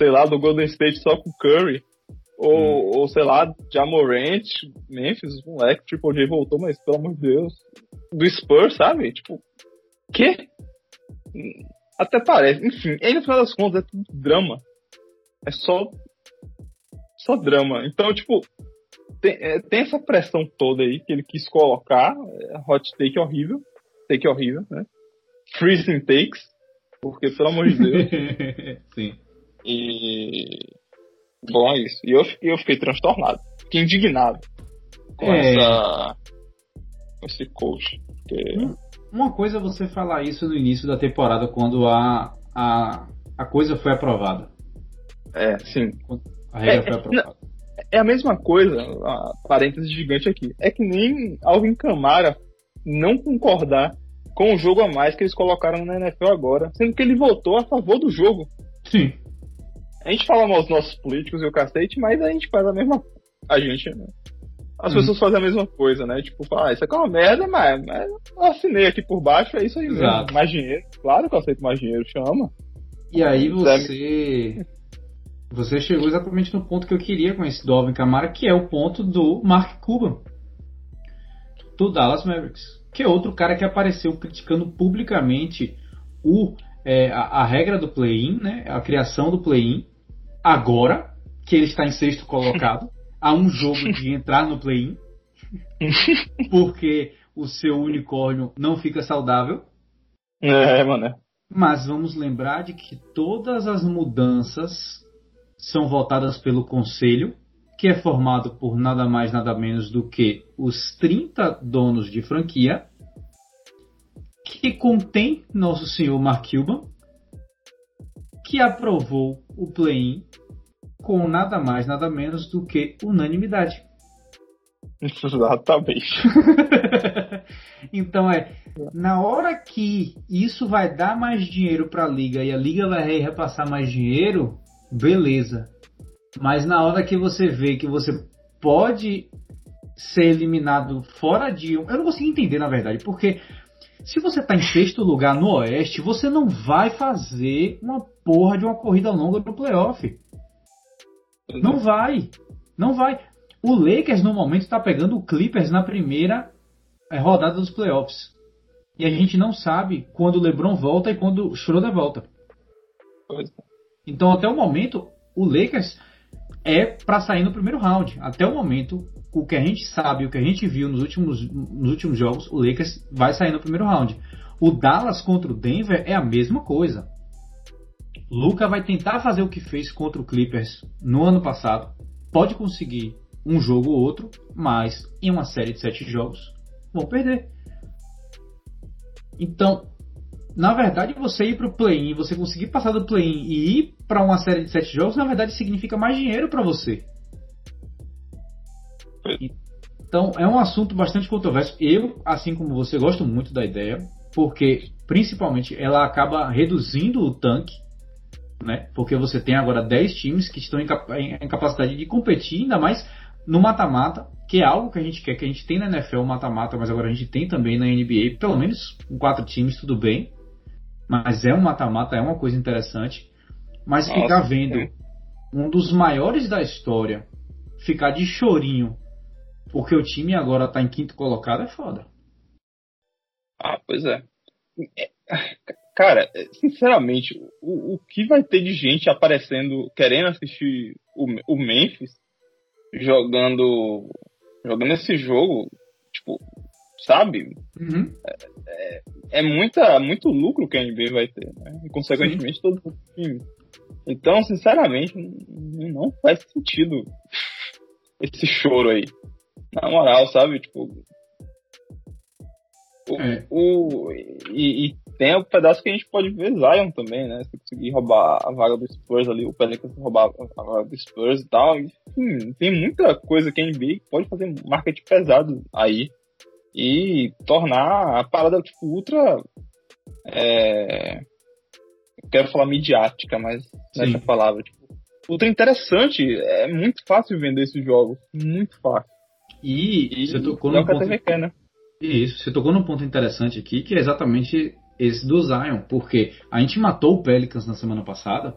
sei lá, do Golden State só com Curry. Ou, ou sei lá, Jamorant, Memphis, moleque, Triple J voltou, mas pelo amor de Deus. Do Spurs, sabe? Tipo, quê? Até parece. Enfim, aí no final das contas é tudo drama. É só só drama. Então, tipo, tem, é, tem essa pressão toda aí que ele quis colocar. É, hot take horrível. Take horrível, né? Freezing takes. Porque, pelo amor de Deus. Sim. E. Bom, é isso. E eu, fiquei- eu fiquei transtornado. Fiquei indignado com É. essa. com esse coach. Porque- Uma coisa é você falar isso no início da temporada, quando a, a, a coisa foi aprovada. É, sim. A regra É, foi é, aprovada. É a mesma coisa, a parêntese gigante aqui. É que nem Alvin Kamara não concordar com o jogo a mais que eles colocaram na NFL agora, sendo que ele votou a favor do jogo. Sim. A gente fala mal dos nossos políticos e o cacete, mas a gente faz a mesma. A gente, né? As Uhum. pessoas fazem a mesma coisa, né? Tipo, fala, ah, isso aqui é uma merda, mas, mas eu assinei aqui por baixo, é isso aí. Exato. Mais dinheiro. Claro que eu aceito mais dinheiro, chama. E aí você. Você chegou exatamente no ponto que eu queria com esse do Alvin Kamara, que é o ponto do Mark Cuban. Do Dallas Mavericks. Que é outro cara que apareceu criticando publicamente o, é, a, a regra do play-in, né? A criação do play-in. Agora, que ele está em sexto colocado. a um jogo de entrar no play-in, porque o seu unicórnio não fica saudável. É, mano. Mas vamos lembrar de que todas as mudanças são votadas pelo conselho, que é formado por nada mais nada menos do que os 30 donos de franquia, que contém nosso senhor Mark Cuban, que aprovou o play-in com nada mais nada menos do que unanimidade. Exatamente. então é, na hora que isso vai dar mais dinheiro para a liga e a liga vai repassar mais dinheiro, beleza. Mas na hora que você vê que você pode ser eliminado fora de um, eu não consigo entender na verdade, porque se você está em sexto lugar no Oeste, você não vai fazer uma porra de uma corrida longa no playoff. Não vai. Não vai. O Lakers no momento está pegando o Clippers na primeira é, rodada dos playoffs. E a gente não sabe quando o LeBron volta e quando o Schroeder volta. Então até o momento o Lakers é para sair no primeiro round. Até o momento o que a gente sabe, o que a gente viu nos últimos, nos últimos jogos, o Lakers vai sair no primeiro round. O Dallas contra o Denver é a mesma coisa. Luca vai tentar fazer o que fez contra o Clippers no ano passado. Pode conseguir um jogo ou outro, mas em uma série de sete jogos vão perder. Então, na verdade, você ir para o play-in, você conseguir passar do play-in e ir para uma série de sete jogos, na verdade significa mais dinheiro para você. Então, é um assunto bastante controverso. Eu, assim como você, gosto muito da ideia, porque principalmente ela acaba reduzindo o tanque né? Porque você tem agora 10 times que estão em, capacidade de competir, ainda mais no mata-mata, que é algo que a gente quer, que a gente tem na NFL mata-mata, mas agora a gente tem também na NBA, pelo menos com quatro times, tudo bem. Mas é um mata-mata, é uma coisa interessante. Mas Nossa, ficar vendo é. um dos maiores da história ficar de chorinho porque o time agora está em quinto colocado é foda. Ah, pois é. é Cara, sinceramente, o, o que vai ter de gente aparecendo, querendo assistir o, o Memphis jogando jogando esse jogo, tipo, sabe? Uhum. É, é, muita, muito lucro que a NBA vai ter, né? E consequentemente Sim. todo o time. Então, sinceramente, não faz sentido esse choro aí. Na moral, sabe? Tipo. O, é. o e, e, tem o pedaço que a gente pode ver Zion também, né? Se conseguir roubar a vaga do Spurs ali, o Pelicans roubar a vaga do Spurs e tal. Enfim, tem muita coisa que a NBA pode fazer marketing pesado aí e tornar a parada tipo, ultra. É... Quero falar midiática, mas é a palavra. Tipo, ultra interessante. É muito fácil vender esses jogos. Muito fácil. E, e você tocou é num ponto... Quer, né? Isso, você tocou num ponto interessante aqui, que é exatamente esse do Zion, porque a gente matou o Pelicans na semana passada,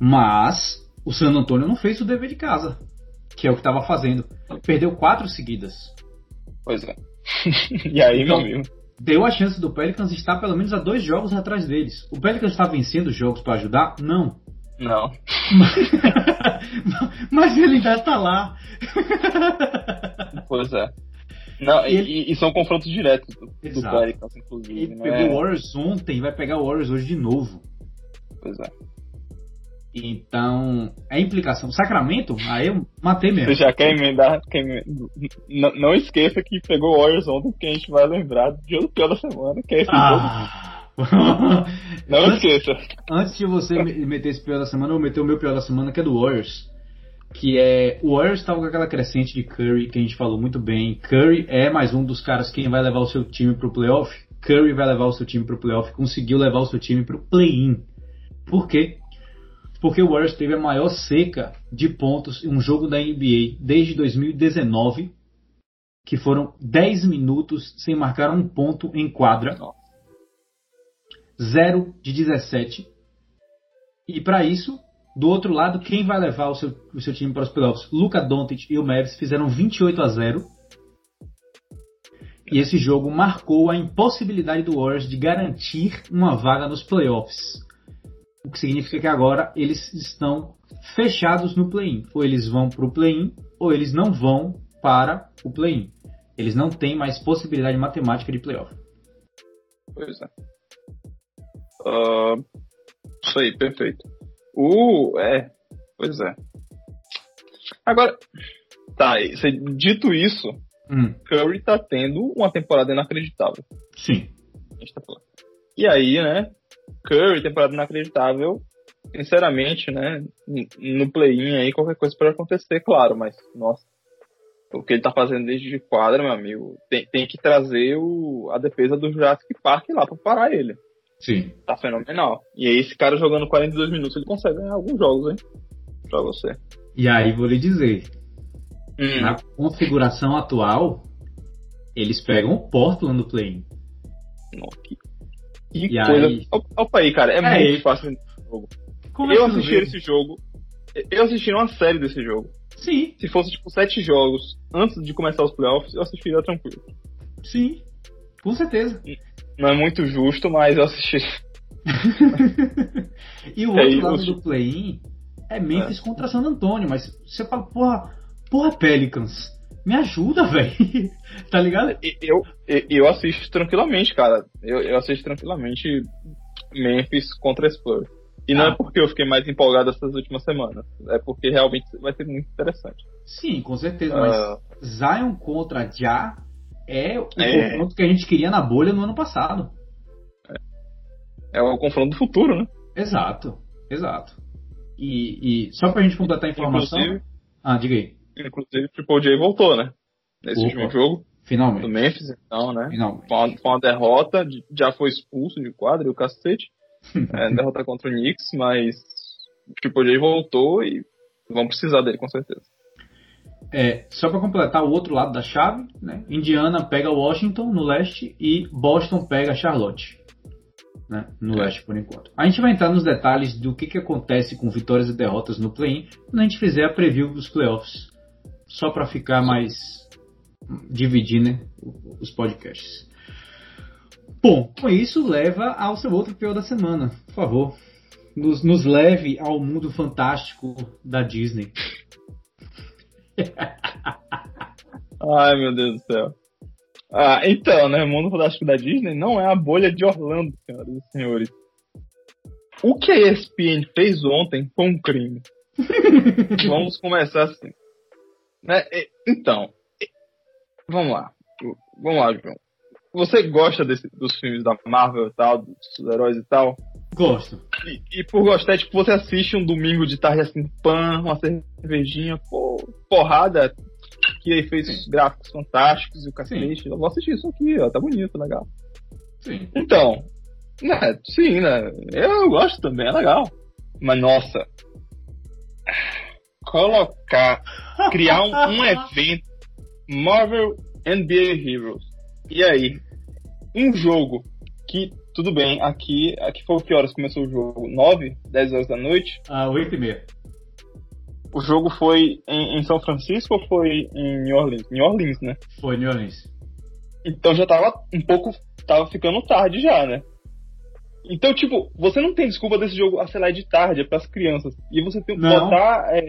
mas o San Antonio não fez o dever de casa, que é o que estava fazendo. Perdeu quatro seguidas. Pois é. e aí, então, meu amigo? Deu a chance do Pelicans estar pelo menos a dois jogos atrás deles. O Pelicans está vencendo jogos para ajudar? Não. Não. Mas ele ainda está lá. pois é. Não, e, ele... e, são confrontos diretos do, do Pelicans, inclusive. Ele pegou é... o Warriors ontem e vai pegar o Warriors hoje de novo. Pois é. Então, é implicação. Sacramento, aí eu matei mesmo. Você já quer emendar? Quer Não, não, esqueça que pegou o Warriors ontem, porque a gente vai lembrar do do pior da semana, que é esse ah. jogo. não antes, esqueça. Antes de você meter esse pior da semana, eu vou meter o meu pior da semana, que é do Warriors que é o Warriors estava com aquela crescente de Curry que a gente falou muito bem. Curry é mais um dos caras quem vai levar o seu time para o playoff. Curry vai levar o seu time para o playoff, conseguiu levar o seu time para o play-in. Por quê? Porque o Warriors teve a maior seca de pontos em um jogo da NBA desde 2019, que foram 10 minutos sem marcar um ponto em quadra. 0 de 17. E para isso, do outro lado, quem vai levar o seu, o seu time para os playoffs? Luca Doncic e o Mavis fizeram 28 a 0. E esse jogo marcou a impossibilidade do Warriors de garantir uma vaga nos playoffs. O que significa que agora eles estão fechados no play-in. Ou eles vão para o play-in, ou eles não vão para o play-in. Eles não têm mais possibilidade matemática de playoff. Pois é. Uh, isso aí, perfeito. Uh, é. Pois é. Agora, tá, dito isso, hum. Curry tá tendo uma temporada inacreditável. Sim. Tá e aí, né, Curry, temporada inacreditável, sinceramente, né, no play-in aí qualquer coisa pode acontecer, claro, mas, nossa, o que ele tá fazendo desde de quadra, meu amigo, tem, tem que trazer o, a defesa do Jurassic Park lá pra parar ele. Sim. Tá fenomenal. E aí, esse cara jogando 42 minutos, ele consegue ganhar alguns jogos, hein? Pra você. E aí, vou lhe dizer, hum. na configuração atual, eles pegam o Portland no play-in. Que, que e coisa. Aí... Opa aí, cara, é, é muito fácil esse jogo. Como eu assisti esse jogo. Eu assisti uma série desse jogo. Sim. Se fosse tipo sete jogos antes de começar os playoffs, eu assistiria tranquilo. Sim, com certeza. Não é muito justo, mas eu assisti. e o é, outro lado do play-in é Memphis é. contra San Antonio, mas você fala, porra, porra, Pelicans, me ajuda, velho. tá ligado? Eu, eu, eu assisto tranquilamente, cara. Eu, eu assisto tranquilamente Memphis contra Spurs. E não é ah. é porque eu fiquei mais empolgado essas últimas semanas. É porque realmente vai ser muito interessante. Sim, com certeza. Mas uh... Zion contra Ja é o é... confronto que a gente queria na bolha no ano passado. É, é o confronto do futuro, né? Exato, exato. E, e só pra gente completar a informação. Inclusive, ah, diga aí. Inclusive, o Triple J voltou, né? Nesse Opa, último jogo. Finalmente. Do Memphis, então, né? Finalmente. Com uma, com uma derrota, já foi expulso de quadra e o cacete é, derrota contra o Knicks, mas o Triple J voltou e vão precisar dele, com certeza. É, só para completar o outro lado da chave, né? Indiana pega Washington no leste e Boston pega Charlotte. Né? No é. leste por enquanto. A gente vai entrar nos detalhes do que, que acontece com vitórias e derrotas no play-in quando a gente fizer a preview dos playoffs. Só para ficar mais dividir né, os podcasts. Bom, com isso leva ao seu outro pior da semana. Por favor, nos, nos leve ao mundo fantástico da Disney. Ai, meu Deus do céu. Ah, então, né? O mundo fantástico da Disney não é a bolha de Orlando, senhoras e senhores. O que a ESPN fez ontem foi um crime. Vamos começar assim. Né? Então, vamos lá. Vamos lá, João. Você gosta desse, dos filmes da Marvel e tal, dos heróis e tal? Gosto. E, e, por gostar, tipo, você assiste um domingo de tarde assim, pan, uma cervejinha, pô, porrada, que aí fez Sim. gráficos fantásticos e o cacete. Eu vou assistir isso aqui, ó, tá bonito, legal. Sim. Então, né, sim, né? Eu gosto também, é legal. Mas nossa, colocar, criar um, um evento Marvel NBA Heroes e aí, um jogo que, tudo bem, aqui, aqui foi que horas começou o jogo? 9, 10 horas da noite? Ah, 8 e meia. O jogo foi em, em, São Francisco ou foi em New Orleans? New Orleans, né? Foi New Orleans. Então já tava um pouco, tava ficando tarde já, né? Então, tipo, você não tem desculpa desse jogo, a sei lá, de tarde, é pras crianças. E você tem que botar é,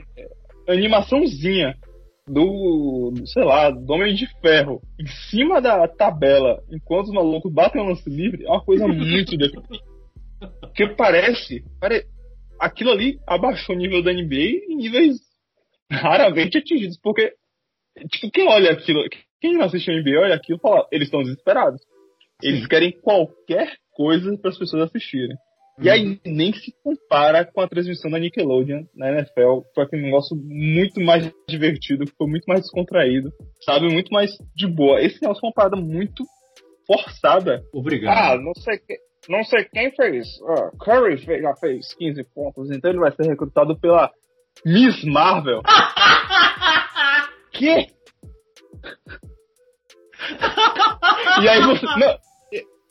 animaçãozinha do, sei lá, do Homem de Ferro em cima da tabela enquanto os malucos batem o lance livre é uma coisa muito definitiva. Porque parece, parece. Aquilo ali abaixou o nível da NBA em níveis raramente atingidos. Porque, tipo, quem olha aquilo, quem não assiste a NBA olha aquilo e fala, eles estão desesperados. Eles querem qualquer coisa para as pessoas assistirem. E aí uhum. nem se compara com a transmissão da Nickelodeon na NFL. Foi aquele negócio muito mais divertido, foi muito mais descontraído, sabe? Muito mais de boa. Esse negócio foi uma parada muito forçada. Obrigado. Ah, não sei, que, não sei quem fez. Uh, Curry fez, já fez 15 pontos, então ele vai ser recrutado pela Miss Marvel. que? e aí você. Não,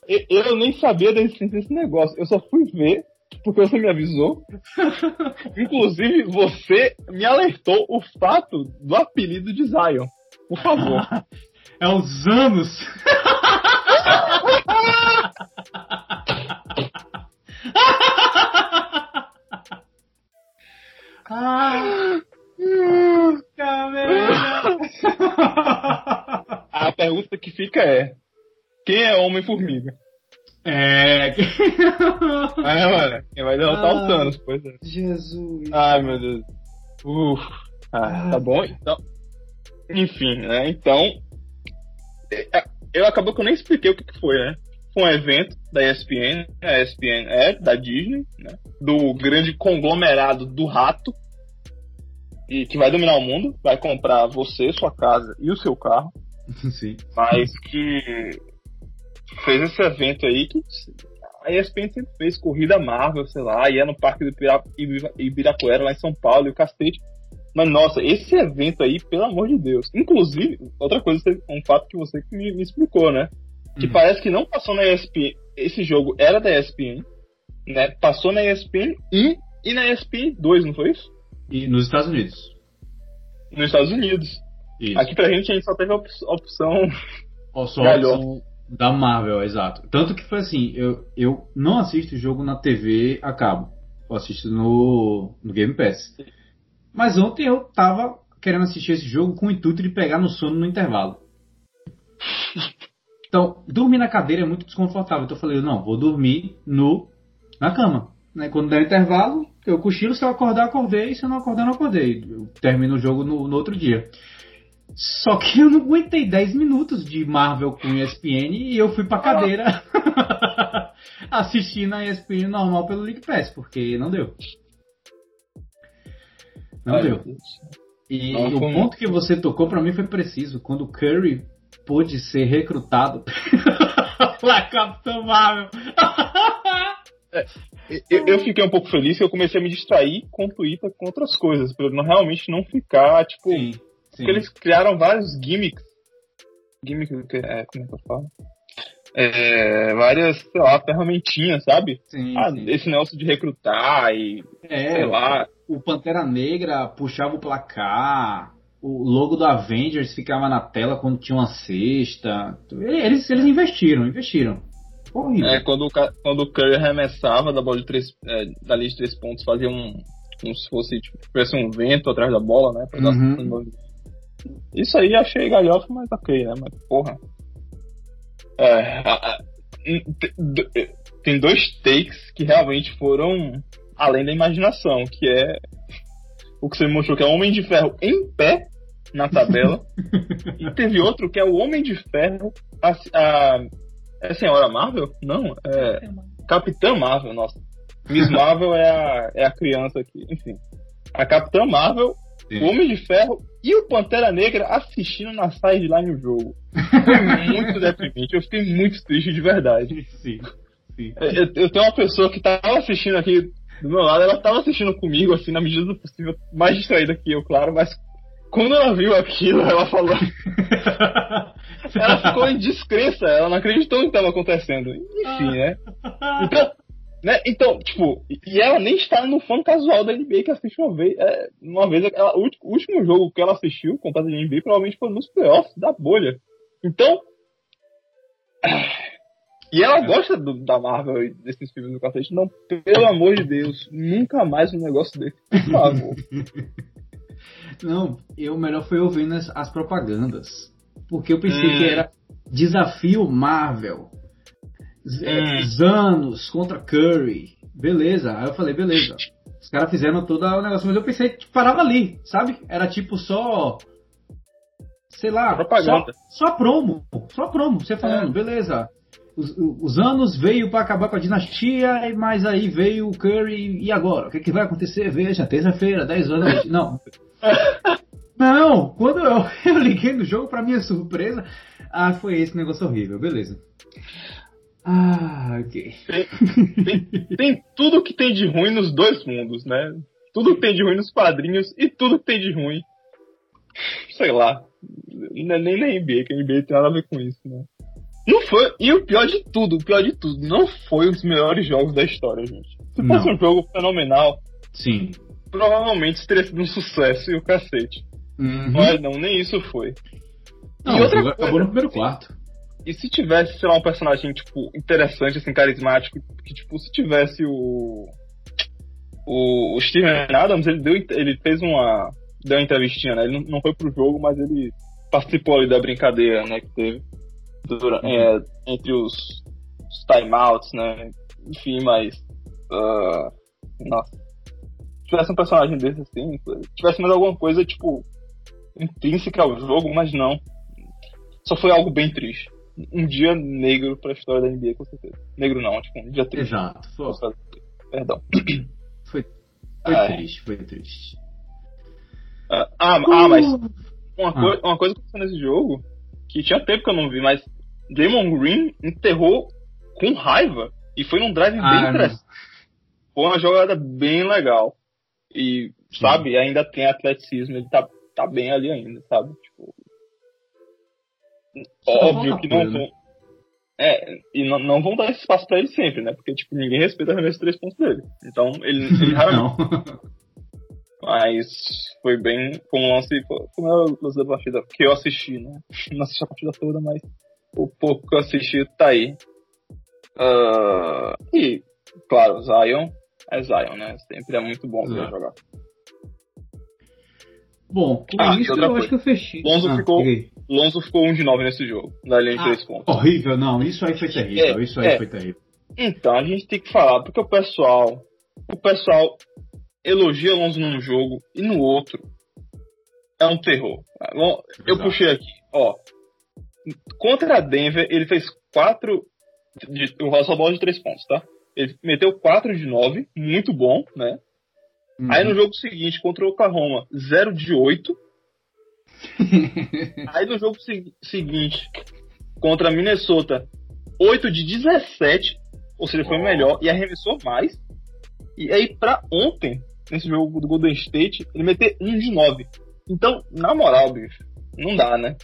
eu nem sabia da existência desse negócio. Eu só fui ver porque você me avisou. Inclusive, você me alertou o fato do apelido de Zion. Por favor. é os anos. Ah! A pergunta que fica é: quem é Homem-Formiga? É. É, mano, quem vai derrotar Ah. o Thanos, pois é. Jesus. Ai, meu Deus. Uf. Ah, tá bom, então. Enfim, né? Então. é, Eu acabou que eu nem expliquei o que, que foi, né? Foi um evento da ESPN, a ESPN é da Disney, né? Do grande conglomerado do rato. E que vai dominar o mundo, vai comprar você, sua casa e o seu carro. Sim. Mas que fez esse evento aí que a ESPN sempre fez corrida Marvel, sei lá, ia no Parque do Ibira- Ibira- Ibirapuera, lá em São Paulo, e o cacete. Mas, nossa, esse evento aí, pelo amor de Deus. Inclusive, outra coisa, um fato que você me, me explicou, né? Que Uhum. parece que não passou na ESPN. Esse jogo era da ESPN, né? Passou na ESPN 1 e na ESPN 2, não foi isso? E nos Estados Unidos. Nos Estados Unidos. Isso. Aqui pra gente, a gente só teve a op- opção. Ó, só Galhofa. a opção da Marvel, exato. Tanto que foi assim, eu, eu não assisto jogo na TV a cabo. Eu assisto no, no Game Pass. Mas ontem eu tava querendo assistir esse jogo com o intuito de pegar no sono no intervalo. Então, dormir na cadeira é muito desconfortável. Então eu falei, não, vou dormir no na cama. Né? Quando der intervalo, eu cochilo, se eu acordar, acordei. Se eu não acordar, não acordei. Eu termino o jogo no, no outro dia. Só que eu não aguentei 10 minutos de Marvel com ESPN e eu fui pra cadeira assistir na ESPN normal pelo League Pass, porque não deu. Não Ai, deu. E Não, o ponto que você tocou pra mim foi preciso. Quando o Curry pôde ser recrutado pela Capitão Marvel. Eu, eu fiquei um pouco feliz que eu comecei a me distrair com o Twitter com outras coisas, pra eu não, realmente não ficar, tipo. sim. Porque eles criaram vários gimmicks. Gimmicks, é, como é que eu falo? É, várias, sei lá, ferramentinhas, sabe? sim, Ah, sim. esse negócio de recrutar e, É, sei lá. o Pantera Negra puxava o placar, o logo do Avengers ficava na tela quando tinha uma cesta. Eles, eles investiram, investiram. Horrível. É, quando, quando o Curry arremessava da bola de três, é, da linha de três pontos, fazia um. Como se fosse, tipo, tivesse um vento atrás da bola, né? Pra dar Uhum. movimento. Isso aí achei galhofa, mas ok, né? Mas porra. É, a- a- tem dois takes que realmente foram além da imaginação, que é o que você me mostrou, que é o Homem de Ferro em pé na tabela. e teve outro que é o Homem de Ferro. A, a, é a Senhora Marvel? Não, é. Capitã Marvel, nossa. Miss Marvel é a, é a criança aqui. Enfim. A Capitã Marvel, Sim. o Homem de Ferro e o Pantera Negra assistindo na sideline o jogo. Foi muito deprimente. Eu fiquei muito triste de verdade. Sim, sim. Eu, eu tenho uma pessoa que tava assistindo aqui do meu lado, ela tava assistindo comigo, assim, na medida do possível, mais distraída que eu, claro, mas quando ela viu aquilo, ela falou. Ela ficou em descrença, ela não acreditou no que estava acontecendo. Enfim, né? Então, né? Então, tipo, e ela nem está no fã casual da NBA que assiste uma vez. É, uma vez ela- o o último jogo que ela assistiu, completo de NBA, provavelmente foi nos playoffs da bolha. Então. E ela gosta do- da Marvel e desses filmes do cacete. Não, pelo amor de Deus, nunca mais um negócio desse. Por favor. Não, eu melhor foi ouvindo as, as propagandas. Porque eu pensei Hum. que era desafio Marvel. Hum. Zanos contra Curry. Beleza. Aí eu falei, beleza. Os caras fizeram todo o negócio, mas eu pensei que parava ali, sabe? Era tipo só. Sei lá, Propaganda. Só, só promo. Só promo. Você falando, É. beleza. Os, os anos veio para acabar com a dinastia, e- mas aí veio o Curry. E agora? O que, que vai acontecer? Veja, terça-feira, 10 horas da noite. Não. Não, quando eu, eu liguei no jogo, pra minha surpresa, ah, foi esse negócio horrível, beleza. Ah, ok. tem tudo que tem de ruim nos dois mundos, né? Tudo que tem de ruim nos quadrinhos e tudo que tem de ruim. Sei lá. É nem na NBA, que a NBA tem nada a ver com isso, né? Não foi. E o pior de tudo, o pior de tudo, não foi um dos melhores jogos da história, gente. Se fosse um jogo fenomenal, Sim. provavelmente teria sido um sucesso e o cacete. Uhum. Mas não, nem isso foi. Não, e o outra jogo acabou coisa, no primeiro quarto. E se tivesse, sei lá, um personagem, tipo, interessante, assim, carismático, que, tipo, se tivesse o. o, o Steven Adams, ele, deu, ele fez uma, deu uma entrevistinha, né? Ele não, não foi pro jogo, mas ele participou ali da brincadeira, né, que teve durante, é, entre os, os timeouts, né? Enfim, mas. Uh, nossa. Se tivesse um personagem desse assim, tivesse mais alguma coisa, tipo, intrínseca ao jogo, mas não. Só foi algo bem triste. Um dia negro pra história da NBA, com certeza. Negro não, tipo, um dia triste. Exato. Foi. Perdão. Foi, foi ah, triste, foi triste. Ah, ah, ah mas uma, ah. Coi uma coisa que aconteceu nesse jogo, que tinha tempo que eu não vi, mas Damon Green enterrou com raiva e foi num drive ah, bem interessante. Foi uma jogada bem legal. E, sabe, ainda tem atleticismo, ele tá, tá bem ali ainda, sabe? Tipo, óbvio que não vão. É, e não, não vão dar esse espaço pra ele sempre, né? Porque, tipo, ninguém respeita a arremesso de três pontos dele. Então, ele, ele raramente. Mas foi bem. Foi um lance. Foi o lance da partida que eu assisti, né? Não assisti a partida toda, mas o pouco que eu assisti tá aí. Uh, e, claro, Zion é Zion, né? Sempre é muito bom ver jogar. Bom, com ah, isso eu coisa. acho que eu fechei. Lonzo, ah, ficou, Lonzo ficou 1 de 9 nesse jogo, na linha de ah, 3 pontos. Horrível, não, isso aí foi terrível, é, isso aí é. foi terrível. Então, a gente tem que falar, porque o pessoal, o pessoal elogia Lonzo num jogo e no outro é um terror. Bom, eu puxei aqui, ó. Contra a Denver, ele fez 4 de, o só bola de 3 pontos, tá? Ele meteu 4 de 9, muito bom, né? Uhum. Aí no jogo seguinte, contra o Oklahoma, 0 de 8. Aí no jogo se seguinte, contra Minnesota, 8 de 17. Ou seja, foi oh. melhor e arremessou mais. E aí, pra ontem, nesse jogo do Golden State, ele meteu 1 de 9. Então, na moral, bicho, não dá, né?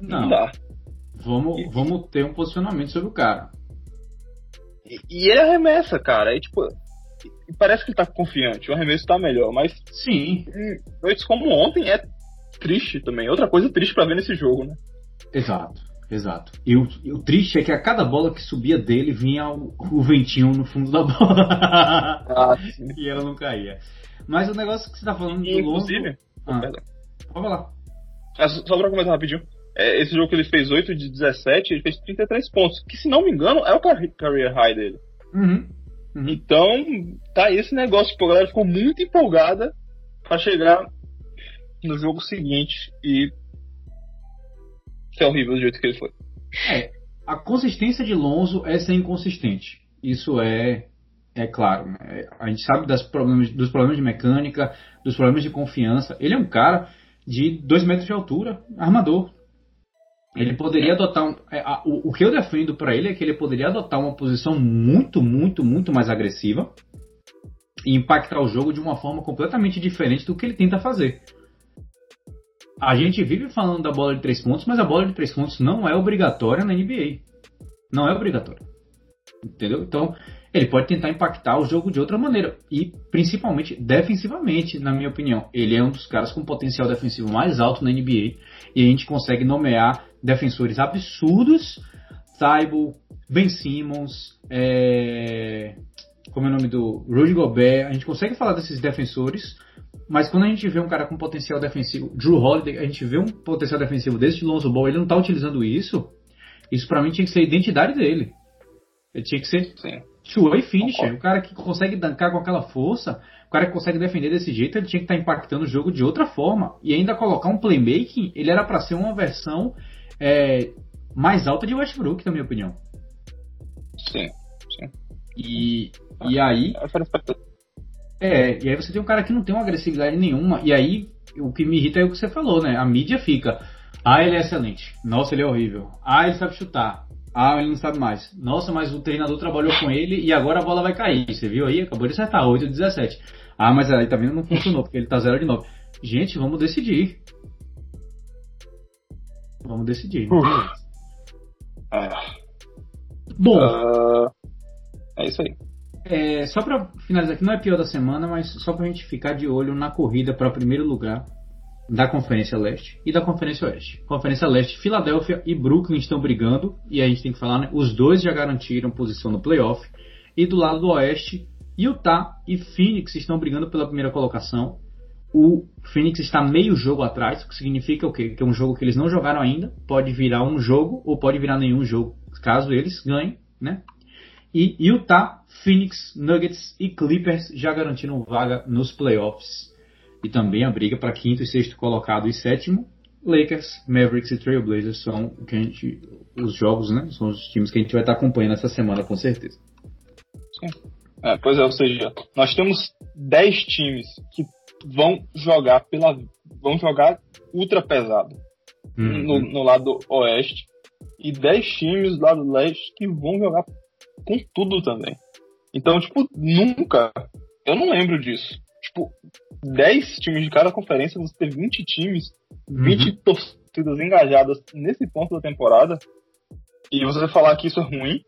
Não, não dá. Vamos, e, vamos ter um posicionamento sobre o cara. E, e ele arremessa, cara. E, tipo, parece que ele tá confiante. O arremesso tá melhor, mas. Sim. Noites como ontem é triste também. Outra coisa triste para ver nesse jogo, né? Exato, exato. E o, e o, triste é que a cada bola que subia dele vinha o, o ventinho no fundo da bola. Ah, e ela não caía. Mas o negócio que você tá falando e, do Inclusive. Longo... Ah, pode falar. É, só pra comentar rapidinho. É, esse jogo que ele fez 8 de 17, ele fez 33 pontos. Que se não me engano é o career high dele. Uhum. Uhum. Então, tá esse negócio. Tipo, a galera ficou muito empolgada para chegar no jogo seguinte e ser horrível do jeito que ele foi. É, a consistência de Lonzo é ser inconsistente. Isso é, é claro. Né? A gente sabe das problemas, dos problemas de mecânica, dos problemas de confiança. Ele é um cara de 2 metros de altura, armador. Ele poderia adotar. Um, é, a, o, o, que eu defendo para ele é que ele poderia adotar uma posição muito, muito, muito mais agressiva e impactar o jogo de uma forma completamente diferente do que ele tenta fazer. A gente vive falando da bola de três pontos, mas a bola de três pontos não é obrigatória na NBA. Não é obrigatória. Entendeu? Então, ele pode tentar impactar o jogo de outra maneira. E principalmente defensivamente, na minha opinião. Ele é um dos caras com potencial defensivo mais alto na NBA. E a gente consegue nomear defensores absurdos. Taibo, Ben Simmons, é... como é o nome do Rudy Gobert. A gente consegue falar desses defensores, mas quando a gente vê um cara com potencial defensivo, Drew Holiday, a gente vê um potencial defensivo desse de Lonzo Ball, ele não tá utilizando isso. Isso para mim tinha que ser a identidade dele. Ele tinha que ser two-way finisher. O cara que consegue dancar com aquela força, o cara que consegue defender desse jeito, ele tinha que estar tá impactando o jogo de outra forma. E ainda colocar um playmaking, ele era para ser uma versão é, mais alta de Westbrook, na minha opinião. Sim, sim. E, e aí. É, e aí você tem um cara que não tem uma agressividade nenhuma, e aí o que me irrita é o que você falou, né? A mídia fica. Ah, ele é excelente. Nossa, ele é horrível. Ah, ele sabe chutar. Ah, ele não sabe mais. Nossa, mas o treinador trabalhou com ele e agora a bola vai cair. Você viu aí? Acabou de acertar, 8 de 17. Ah, mas aí vendo? Não funcionou, porque ele tá 0 de 9. Gente, vamos decidir. Vamos decidir. É. Bom. Uh, é isso aí. É, só para finalizar aqui, não é pior da semana, mas só para a gente ficar de olho na corrida para primeiro lugar da Conferência Leste e da Conferência Oeste. Conferência Leste, Filadélfia e Brooklyn estão brigando, e a gente tem que falar, né? Os dois já garantiram posição no playoff. E do lado do Oeste, Utah e Phoenix estão brigando pela primeira colocação. O Phoenix está meio jogo atrás, o que significa o quê? Que é um jogo que eles não jogaram ainda. Pode virar um jogo ou pode virar nenhum jogo, caso eles ganhem, né? E Utah, Phoenix, Nuggets e Clippers já garantiram vaga nos playoffs. E também a briga para quinto e sexto colocado e sétimo. Lakers, Mavericks e Trailblazers são gente, os jogos, né? São os times que a gente vai estar acompanhando essa semana, com certeza. Sim. É, pois é, ou seja, nós temos 10 times que vão jogar pela. vão jogar ultra pesado uhum. no, no, lado oeste. E 10 times do lado leste que vão jogar com tudo também. Então, tipo, nunca. Eu não lembro disso. Tipo, 10 times de cada conferência, você ter 20 times, 20 uhum. torcidas engajadas nesse ponto da temporada. E você falar que isso é ruim,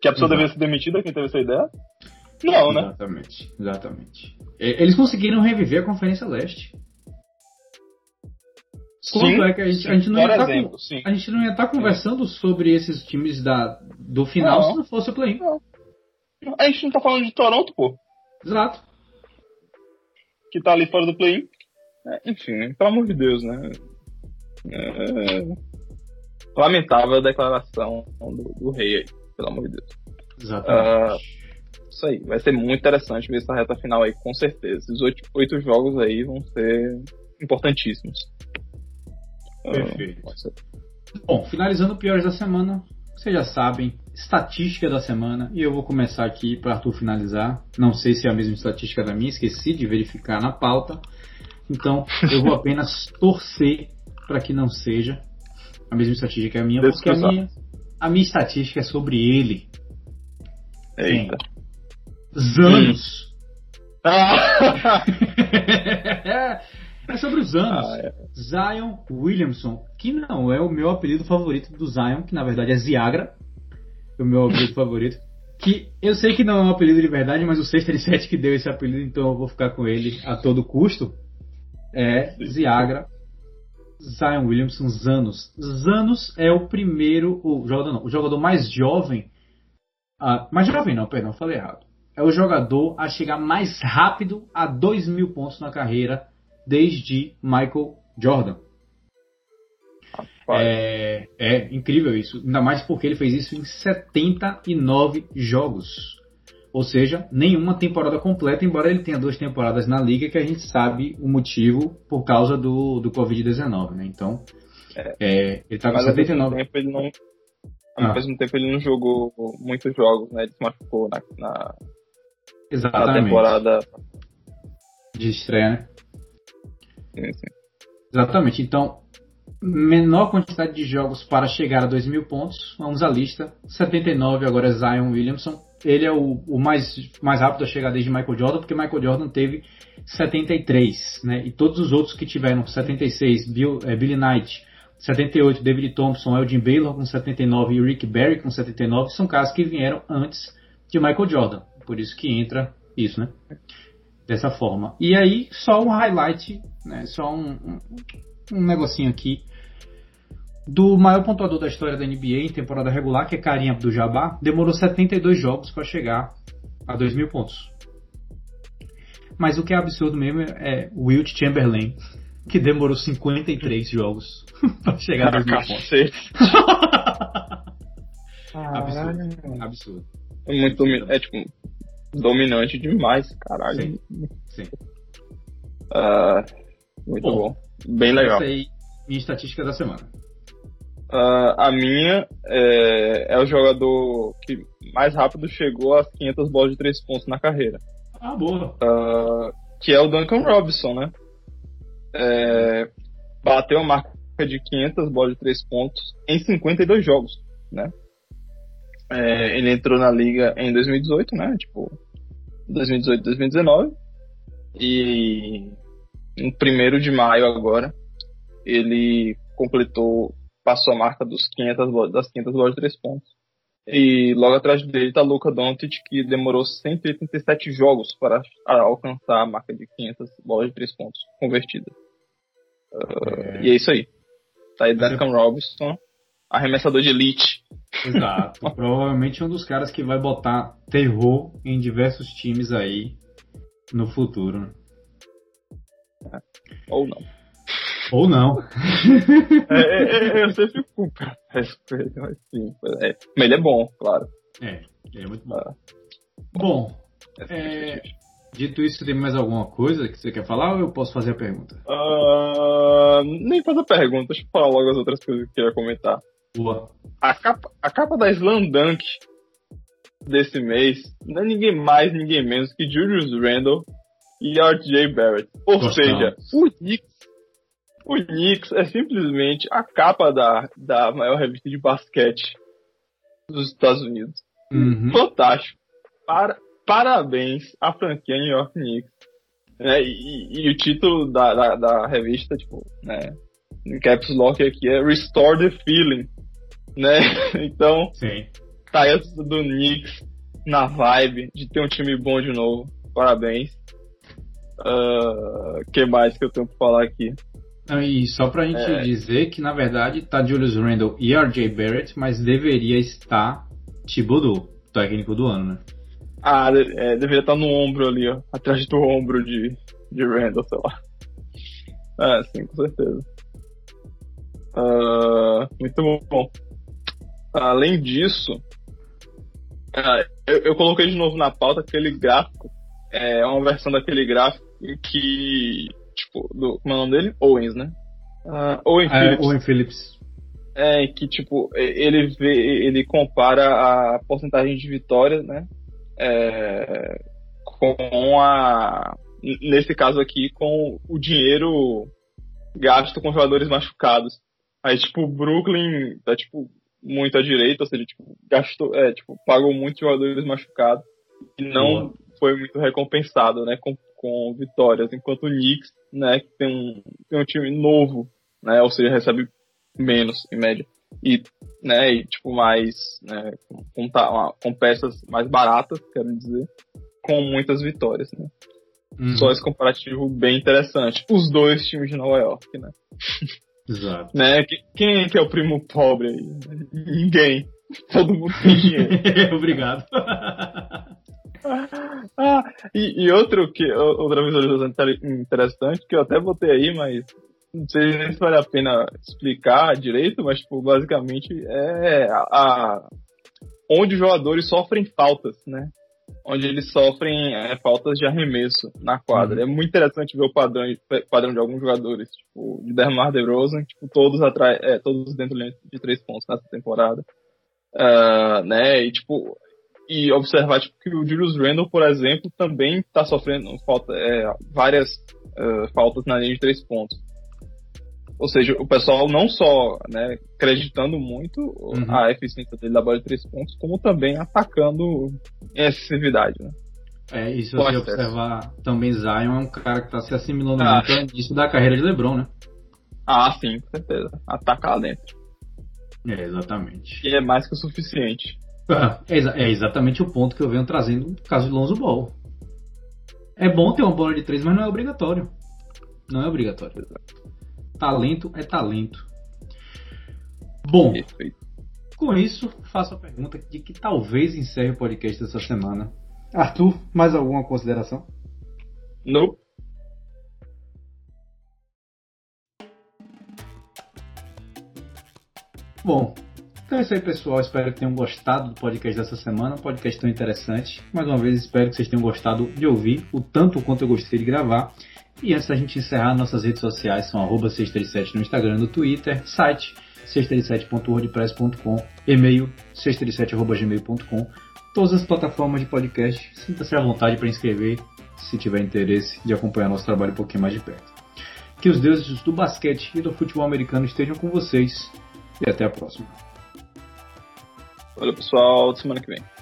que a pessoa Exato. deveria ser demitida, quem teve essa ideia? Não, né? Exatamente, exatamente. Eles conseguiram reviver a Conferência Leste. Quanto é que a gente, a gente não ia tá exemplo, com, a gente não ia estar tá conversando sim. sobre esses times da, do final não, se não fosse o play-in. A gente não tá falando de Toronto, pô. Exato. Que tá ali fora do play-in. É, enfim, pelo amor de Deus, né? É... Lamentável a declaração do, do, rei aí, pelo amor de Deus. Exatamente. Uh, isso aí, vai ser muito interessante ver essa reta final aí, com certeza. Esses oito, oito jogos aí vão ser importantíssimos. Perfeito. Uh, Bom, finalizando piores da semana, vocês já sabem, estatística da semana, e eu vou começar aqui para Arthur finalizar. Não sei se é a mesma estatística da minha, esqueci de verificar na pauta. Então, eu vou apenas torcer para que não seja a mesma estatística que a minha, porque a minha, a minha estatística é sobre ele. Eita. Zanos. Ah. é sobre os anos. Ah, é. Zion Williamson, que não é o meu apelido favorito do Zion, que na verdade é Ziagra, o meu apelido favorito. Que eu sei que não é um apelido de verdade, mas o 637 que deu esse apelido, então eu vou ficar com ele a todo custo. É Ziagra. Zion Williamson Zanos. Zanos é o primeiro, o jogador não, o jogador mais jovem. Ah, mais jovem não, perdão, falei errado é o jogador a chegar mais rápido a 2 mil pontos na carreira desde Michael Jordan. É, é, incrível isso, ainda mais porque ele fez isso em 79 jogos. Ou seja, nenhuma temporada completa, embora ele tenha duas temporadas na liga, que a gente sabe o motivo por causa do, do Covid-19. Né? Então, é, é, ele está com 79. Ao mesmo tempo, ele não, ao ah. mesmo tempo, ele não jogou muitos jogos, né? ele se machucou na, na Exatamente. Na temporada de estreia, né? Sim, sim. Exatamente. Então, menor quantidade de jogos para chegar a 2 mil pontos. Vamos à lista. 79 agora é Zion Williamson. Ele é o, o, mais, mais rápido a chegar desde Michael Jordan, porque Michael Jordan teve 73, né? E todos os outros que tiveram 76, Bill, é, Billy Knight, 78, David Thompson, Elgin Baylor com 79 e Rick Barry com 79, são caras que vieram antes de Michael Jordan. Por isso que entra isso, né? Dessa forma. E aí, só um highlight, né? Só um, um, um negocinho aqui do maior pontuador da história da NBA em temporada regular, que é Karim Abdul-Jabbar, demorou 72 jogos para chegar a 2 mil pontos. Mas o que é absurdo mesmo é Wilt Chamberlain, que demorou 53 jogos para chegar a 2 mil pontos. absurdo. Absurdo. É muito é tipo dominante demais, caralho. Sim. Sim. Uh, muito bom. bom. Bem legal. Essa minha estatística da semana. Uh, a minha é, é, o jogador que mais rápido chegou às 500 bolas de 3 pontos na carreira. Ah, boa. Uh, que é o Duncan Robinson, né? É, bateu a marca de 500 bolas de 3 pontos em 52 jogos, né? É, ele entrou na liga em 2018, né? Tipo, 2018, 2019. E em 1 de maio agora, ele completou, passou a marca dos 500, das 500 bolas de 3 pontos. E logo atrás dele tá Luca Doncic, que demorou 187 jogos para alcançar a marca de 500 bolas de 3 pontos convertidas. Uh, é. E é isso aí. Tá aí Duncan Robinson arremessador de elite. Exato. Provavelmente um dos caras que vai botar terror em diversos times aí no futuro. Né? Ou não. Ou não. é, é, é eu sempre fico com respeito, mas sim. É, mas ele é bom, claro. É, ele é muito bom. Ah. Bom, é, dito isso, tem mais alguma coisa que você quer falar ou eu posso fazer a pergunta? Uh, nem fazer a pergunta, deixa eu falar logo as outras coisas que eu queria comentar. Boa. A capa, a capa da Slam Dunk desse mês não é ninguém mais, ninguém menos que Julius Randle e RJ Barrett. Ou Gostamos. seja, o Knicks, o Knicks é simplesmente a capa da, da maior revista de basquete dos Estados Unidos. Uhum. Fantástico. Para, parabéns à franquia New York Knicks. É, e, e, o título da, da, da, revista, tipo, né, em caps lock aqui é Restore the Feeling, né? Então, Sim. tá essa do Knicks na vibe de ter um time bom de novo. Parabéns. Uh, que mais que eu tenho pra falar aqui? E só pra gente é... dizer que, na verdade, tá Julius Randle e RJ Barrett, mas deveria estar Thibodeau, técnico do ano, né? Ah, é, deveria estar no ombro ali, ó. Atrás do ombro de, de Randall, sei lá. Ah, sim, com certeza. Uh, muito bom. Além disso, uh, eu, eu, coloquei de novo na pauta aquele gráfico. É uma versão daquele gráfico que, tipo, do, como é o nome dele? Owens, né? Uh, Owen é, Phillips. Owen Phillips. É, que, tipo, ele vê, ele compara a porcentagem de vitórias, né? É, com a. Nesse caso aqui, com o dinheiro gasto com jogadores machucados. Aí, tipo, o Brooklyn tá, tipo, muito à direita, ou seja, tipo, gastou, é, tipo, pagou muitos jogadores machucados e não Boa. foi muito recompensado, né, com, com vitórias. Enquanto o Knicks, né, que tem um, tem um time novo, né, ou seja, recebe menos, em média. E, né, e tipo, mais, né, com, com, com peças mais baratas, quero dizer, com muitas vitórias, né. Uhum. Só esse comparativo bem interessante. Os dois times de Nova York, né. Exato. né? Quem é que é o primo pobre aí? Ninguém. Todo mundo tem dinheiro. Obrigado. ah, e, e, outro que outra visualização interessante que eu até botei aí, mas não sei nem se vale a pena explicar direito, mas tipo, basicamente é a, a onde os jogadores sofrem faltas, né? Onde eles sofrem é, faltas de arremesso na quadra. Uhum. É muito interessante ver o padrão, padrão de alguns jogadores, tipo, de Dermar DeRozan, tipo, todos atrás, é, todos dentro de três pontos nessa temporada. Uh, né? E tipo, e observar tipo, que o Julius Randle, por exemplo, também está sofrendo falta, é, várias uh, faltas na linha de três pontos. Ou seja, o pessoal não só né, acreditando muito uhum. a eficiência dele da bola de três pontos, como também atacando em excessividade. Né? É, e se você observar também Zion é um cara que está se assimilando ah. muito ao início da carreira de LeBron, né? Ah, sim, com certeza. Atacar lá dentro. É, exatamente. E é mais que o suficiente. É, é exatamente o ponto que eu venho trazendo no caso de Lonzo Ball. É bom ter uma bola de três, mas não é obrigatório. Não é obrigatório. Talento é talento. Bom, Perfeito. com isso, faço a pergunta de que talvez encerre o podcast dessa semana. Arthur, mais alguma consideração? Não. Bom, então é isso aí, pessoal. Espero que tenham gostado do podcast dessa semana. Um podcast tão interessante. Mais uma vez, espero que vocês tenham gostado de ouvir o tanto quanto eu gostei de gravar. E antes da gente encerrar, nossas redes sociais são arroba 637 no Instagram no Twitter, site 637.wordpress.com, e-mail 637.gmail.com, todas as plataformas de podcast. Sinta-se à vontade para inscrever se tiver interesse de acompanhar nosso trabalho um pouquinho mais de perto. Que os deuses do basquete e do futebol americano estejam com vocês e até a próxima. Valeu pessoal, semana que vem.